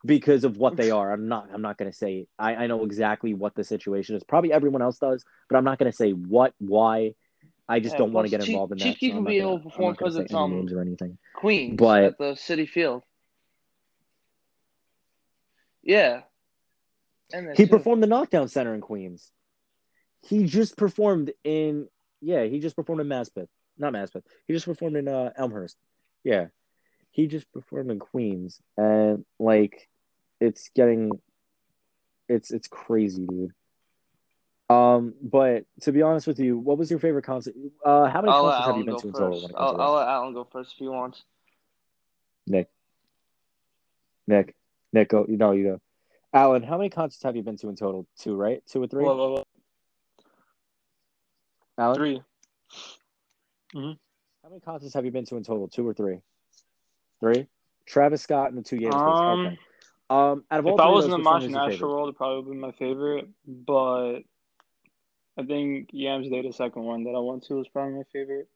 because of what they are. I'm not. I'm not gonna say. I I know exactly what the situation is. Probably everyone else does, but I'm not gonna say what, why. I just Yeah, don't want to get Chief- involved in Chief that. Keef so will be able to perform not gonna 'cause it's, um, names or anything. Queens But- at the Citi Field. Yeah. And He it. performed the Knockdown Center in Queens. He just performed in yeah, he just performed in Maspeth. Not Maspeth. He just performed in uh, Elmhurst. Yeah. He just performed in Queens and like it's getting it's it's crazy, dude. Um, but to be honest with you, what was your favorite concert? Uh, how many I'll concerts have you been to in total? When I'll, to? I'll let Alan go first if he wants. Nick, Nick, Nick, go. You know, you go. Alan, how many concerts have you been to in total? Two, right? Two or three? Whoa, whoa, whoa. Alan, Three. How many concerts have you been to in total? Two or three? Three. Travis Scott and the two games. Um, okay. Um, out of all If I was of in the which one Mosh was National favorite? World, it probably would be my favorite. But I think Yams Day, the second one that I went to, was probably my favorite.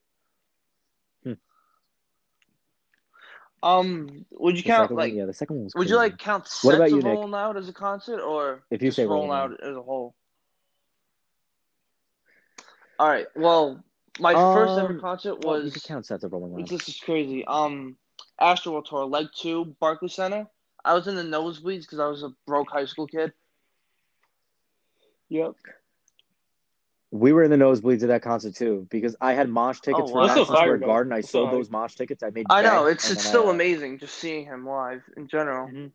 Um, would you The count second one? like? yeah, the second one was. Would you crazy. like count sets What about you, of Nick? Rolling Loud as a concert, or If you just say Rolling Rolling Loud as a whole? All right. Well, my first ever Um, concert Well, you was could count sets of Rolling Loud. this is crazy. Um, Astro Tour Leg Two, Barclays Center. I was in the nosebleeds because I was a broke high school kid. Yep. We were in the nosebleeds of that concert too because I had mosh tickets Oh, for. Madison That's so fire, Square though. Garden. I That's sold those mosh tickets. I made. I know it's it's still I, uh, amazing just seeing him live in general. Mhm.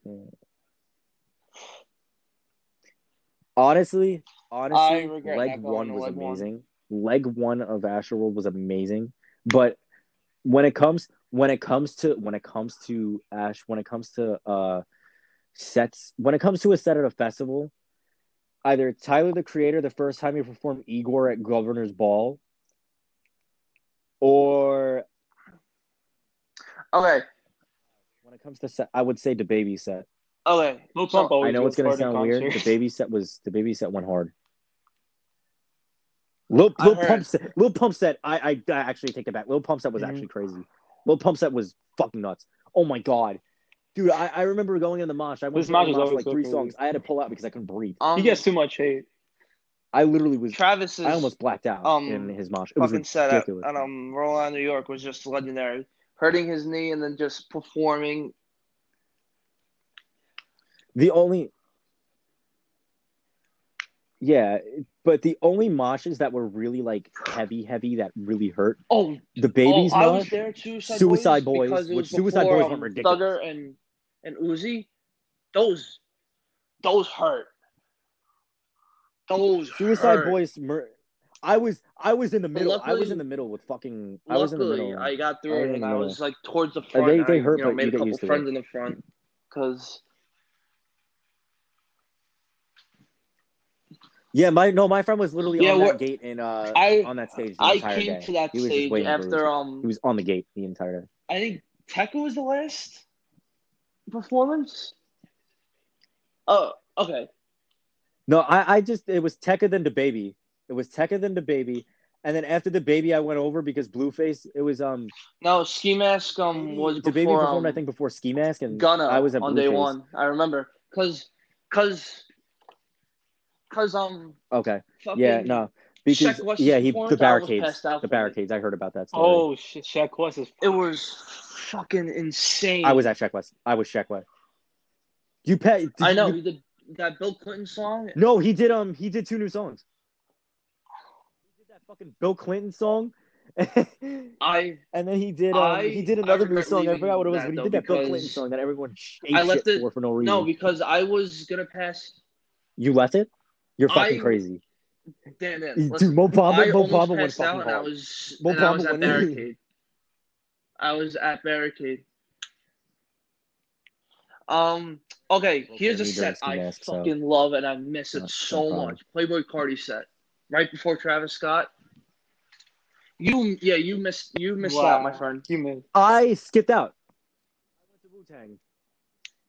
Honestly, honestly, I leg one to was leg one. Amazing. Leg one of Astroworld was amazing, but when it comes when it comes to when it comes to Ash when it comes to uh sets when it comes to a set at a festival, either Tyler the Creator the first time he performed Igor at Governor's Ball, or Okay, when it comes to set, I would say DaBaby set. okay. Lil So- Pump I know it's gonna hard in sound weird. DaBaby set was DaBaby set went hard. Lil, I Lil Pump set, Lil Pump set. I, I I actually take it back. Lil Pump set was Mhm. actually crazy. Lil Pump set was fucking nuts. Oh my god, dude! I, I remember going in the mosh. I went This to the mosh is mosh for like so three crazy. songs. I had to pull out because I couldn't breathe. Um, He gets too much hate. I literally was. Travis's I almost blacked out um, in his mosh. It was fucking set at, ridiculous. at um Roll On New York was just legendary. Hurting his knee and then just performing. The only. Yeah, but the only moshes that were really like heavy, heavy that really hurt. Oh, The babies oh, I mosh. was there. Suicide, Suicide Boys, Boys, which Suicide Boys um, went ridiculous. Thugger and and Uzi, those, those hurt. Those Suicide hurt. Boys. Mur- I was I was in the middle. I was in the middle with fucking. I was in the Luckily, middle. I got through it, and I was like towards the front. they- they I, hurt, you know, made a couple friends in the front because Yeah, my no, my friend was literally Yeah, on that gate and uh I- on that stage the I entire came day. to that he stage after um He was on the gate the entire day. I think Tekka was the last performance. Oh, okay. No, I, I just it was Tekka then DaBaby. It was Tekka then DaBaby, and then after DaBaby, I went over because Blueface. It was um No, Ski Mask um was DaBaby performed um, I think before Ski Mask and Gunna I was at on day one. I remember because because because um Okay, yeah, no, because Shaq yeah, he the barricades, the for me. barricades. I heard about that. Story. Oh shit, Sheck Wes is. It was fucking insane. I was at Sheck Wes. I was Sheck Wes. You pay? did I know you- he did that Bill Clinton song. no, he did. Um, he did two new songs. He did that fucking Bill Clinton song, I and then he did. Um, I- he did another new song. I forgot what it was, but he did that Bill Clinton song that everyone I left it- for for no reason. no because I was gonna pass. you left it. You're fucking I- crazy. Damn, damn. Dude, listen, Mo Bamba, I Mo almost Bamba went passed out fucking and I hard. was Mo and I was at went- barricade. I was at barricade. Um. Okay, Okay, here's a set drank ski I mask, so- fucking love and I miss it No, no so problem. much. Playboi Carti set right before Travis Scott. You yeah you missed you missed Wow. out my friend. You missed. I skipped out. I went to Wu Tang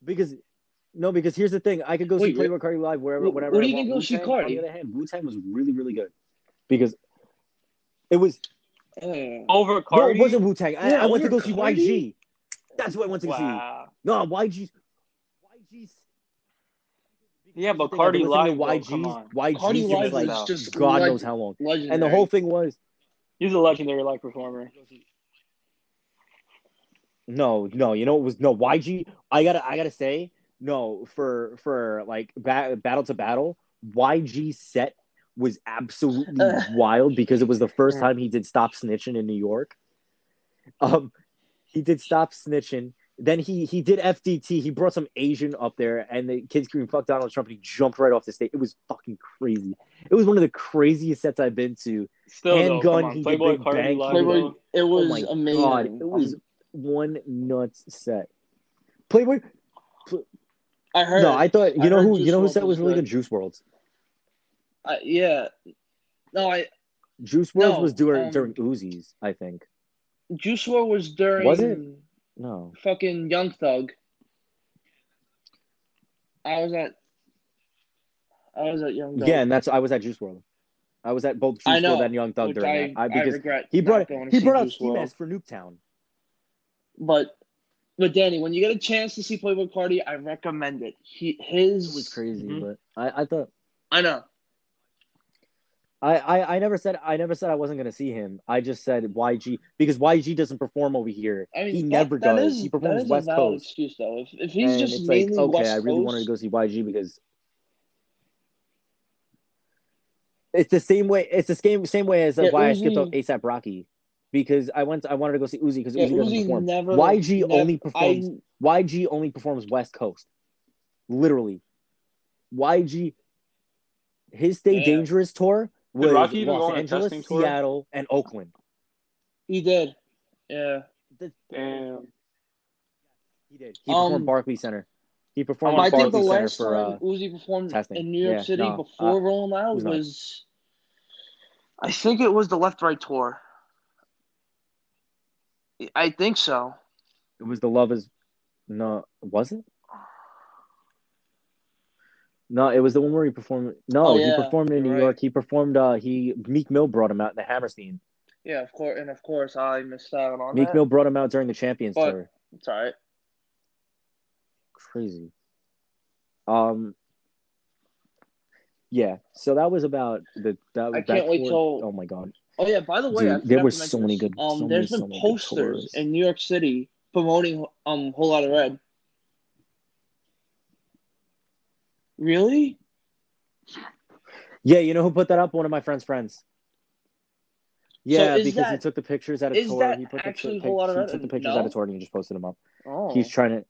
because no, because here's the thing: I could go see Playboi Carti live wherever, what- whenever. what do you want. think go see Wu-Tang, Carti? On the other hand, Wu Tang was really, really good because it was. Oh. Over No, it wasn't Wu Tang. I, Yeah, I went to over go see Carti? YG. That's what I went to go see. No, YG. YG's. Yeah, but Thing, I've been Carti live. to though, YG's. YG Carti since live like just God leg- knows how long. Legendary. And the whole thing was He's a legendary live performer. No, no, you know it was no YG. I gotta, I gotta say, no for for like ba- battle to battle. YG set was absolutely wild because it was the first time he did stop snitching in New York. Um, he did stop snitching. Then he he did FDT. He brought some Asian up there, and the kids screamed "fuck Donald Trump." And he jumped right off the stage. It was fucking crazy. It was one of the craziest sets I've been to. Still, Handgun, come on. he did Playboi Big Carti Bang, live. he did- Playboi, it was oh my amazing. god, it was one nuts set. Playboi. I heard. No, I thought you I know who Juice you know who said was was really good. good. Juice WRLDs. I- yeah. No, I Juice WRLDs No, was during um, during Uzis, I think. Juice WRLD was during Was it? No, fucking Young Thug. I was at. I was at Young Thug. yeah, and that's I was at Juice WRLD. I was at both Juice know, World and Young Thug during I, that. I, I because regret. he brought he brought out Ski Mask for Nuketown. But, but Danny, when you get a chance to see Playboi Carti, I recommend it. He his It was crazy, Mhm. but I, I thought I know. I, I I never said I never said I wasn't gonna see him. I just said YG because YG doesn't perform over here. I mean, he that- never that does. is- he performs that is West a valid Coast. excuse though. If, if he's and just it's like okay, West I really Coast, wanted to go see YG because it's the same way. It's the same same way as uh, Yeah, why I skipped out ASAP Rocky because I went. I wanted to go see Uzi because yeah, Uzi doesn't Uzi perform. never. YG never- only performs. I, YG only performs West Coast, literally. YG, his Stay Yeah. Dangerous tour was Rocky even go Los on Angeles, tour? Seattle, and Oakland. he did. Yeah. Damn. He did. He Um, performed Barclays Center. He performed I think the Barclays Center last for. time Uh, Uzi performed testing. in New York Yeah, City no, before uh, Rolling Loud was was, I think it was the Left Right tour. I think so. it was the Love Is. No, was it? No, it was the one where he performed. No, Oh, he performed in New you're York. He performed. Uh, he Meek Mill brought him out in the Hammerstein. Yeah, of course, and of course I missed out on Meek that. Mill brought him out during the Champions But- tour. It's all right. Crazy. Um. Yeah, so that was about the that. I that can't wait tour- till- Oh my god! Oh yeah, by the way, Dude, there were so many good- Um, so there's many- been good posters in New York City promoting um Whole Lotta Red. Really? Yeah, you know who put that up? One of my friend's friends. Yeah, is because he took the pictures at a tour. that he put the actually pic- Whole Lotta he took the pictures No? at a tour and he just posted them up. Oh, He's trying to.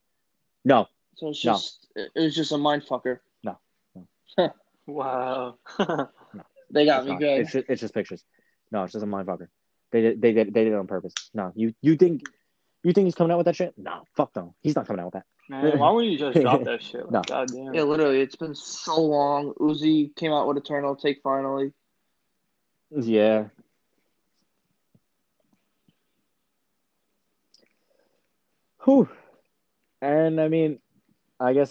No, so it's no. just it was just a mind fucker. No. Wow. no, They got me not. good. It's just, it's just pictures. No, it's just a mind fucker. They did they did they did it on purpose. No, you you think you think he's coming out with that shit? No, fuck no. He's not coming out with that. Man, why wouldn't you just drop that shit? Like, No. God damn. Yeah, literally, it's been so long. Uzi came out with Eternal Atake finally. Yeah. Whew. And I mean, I guess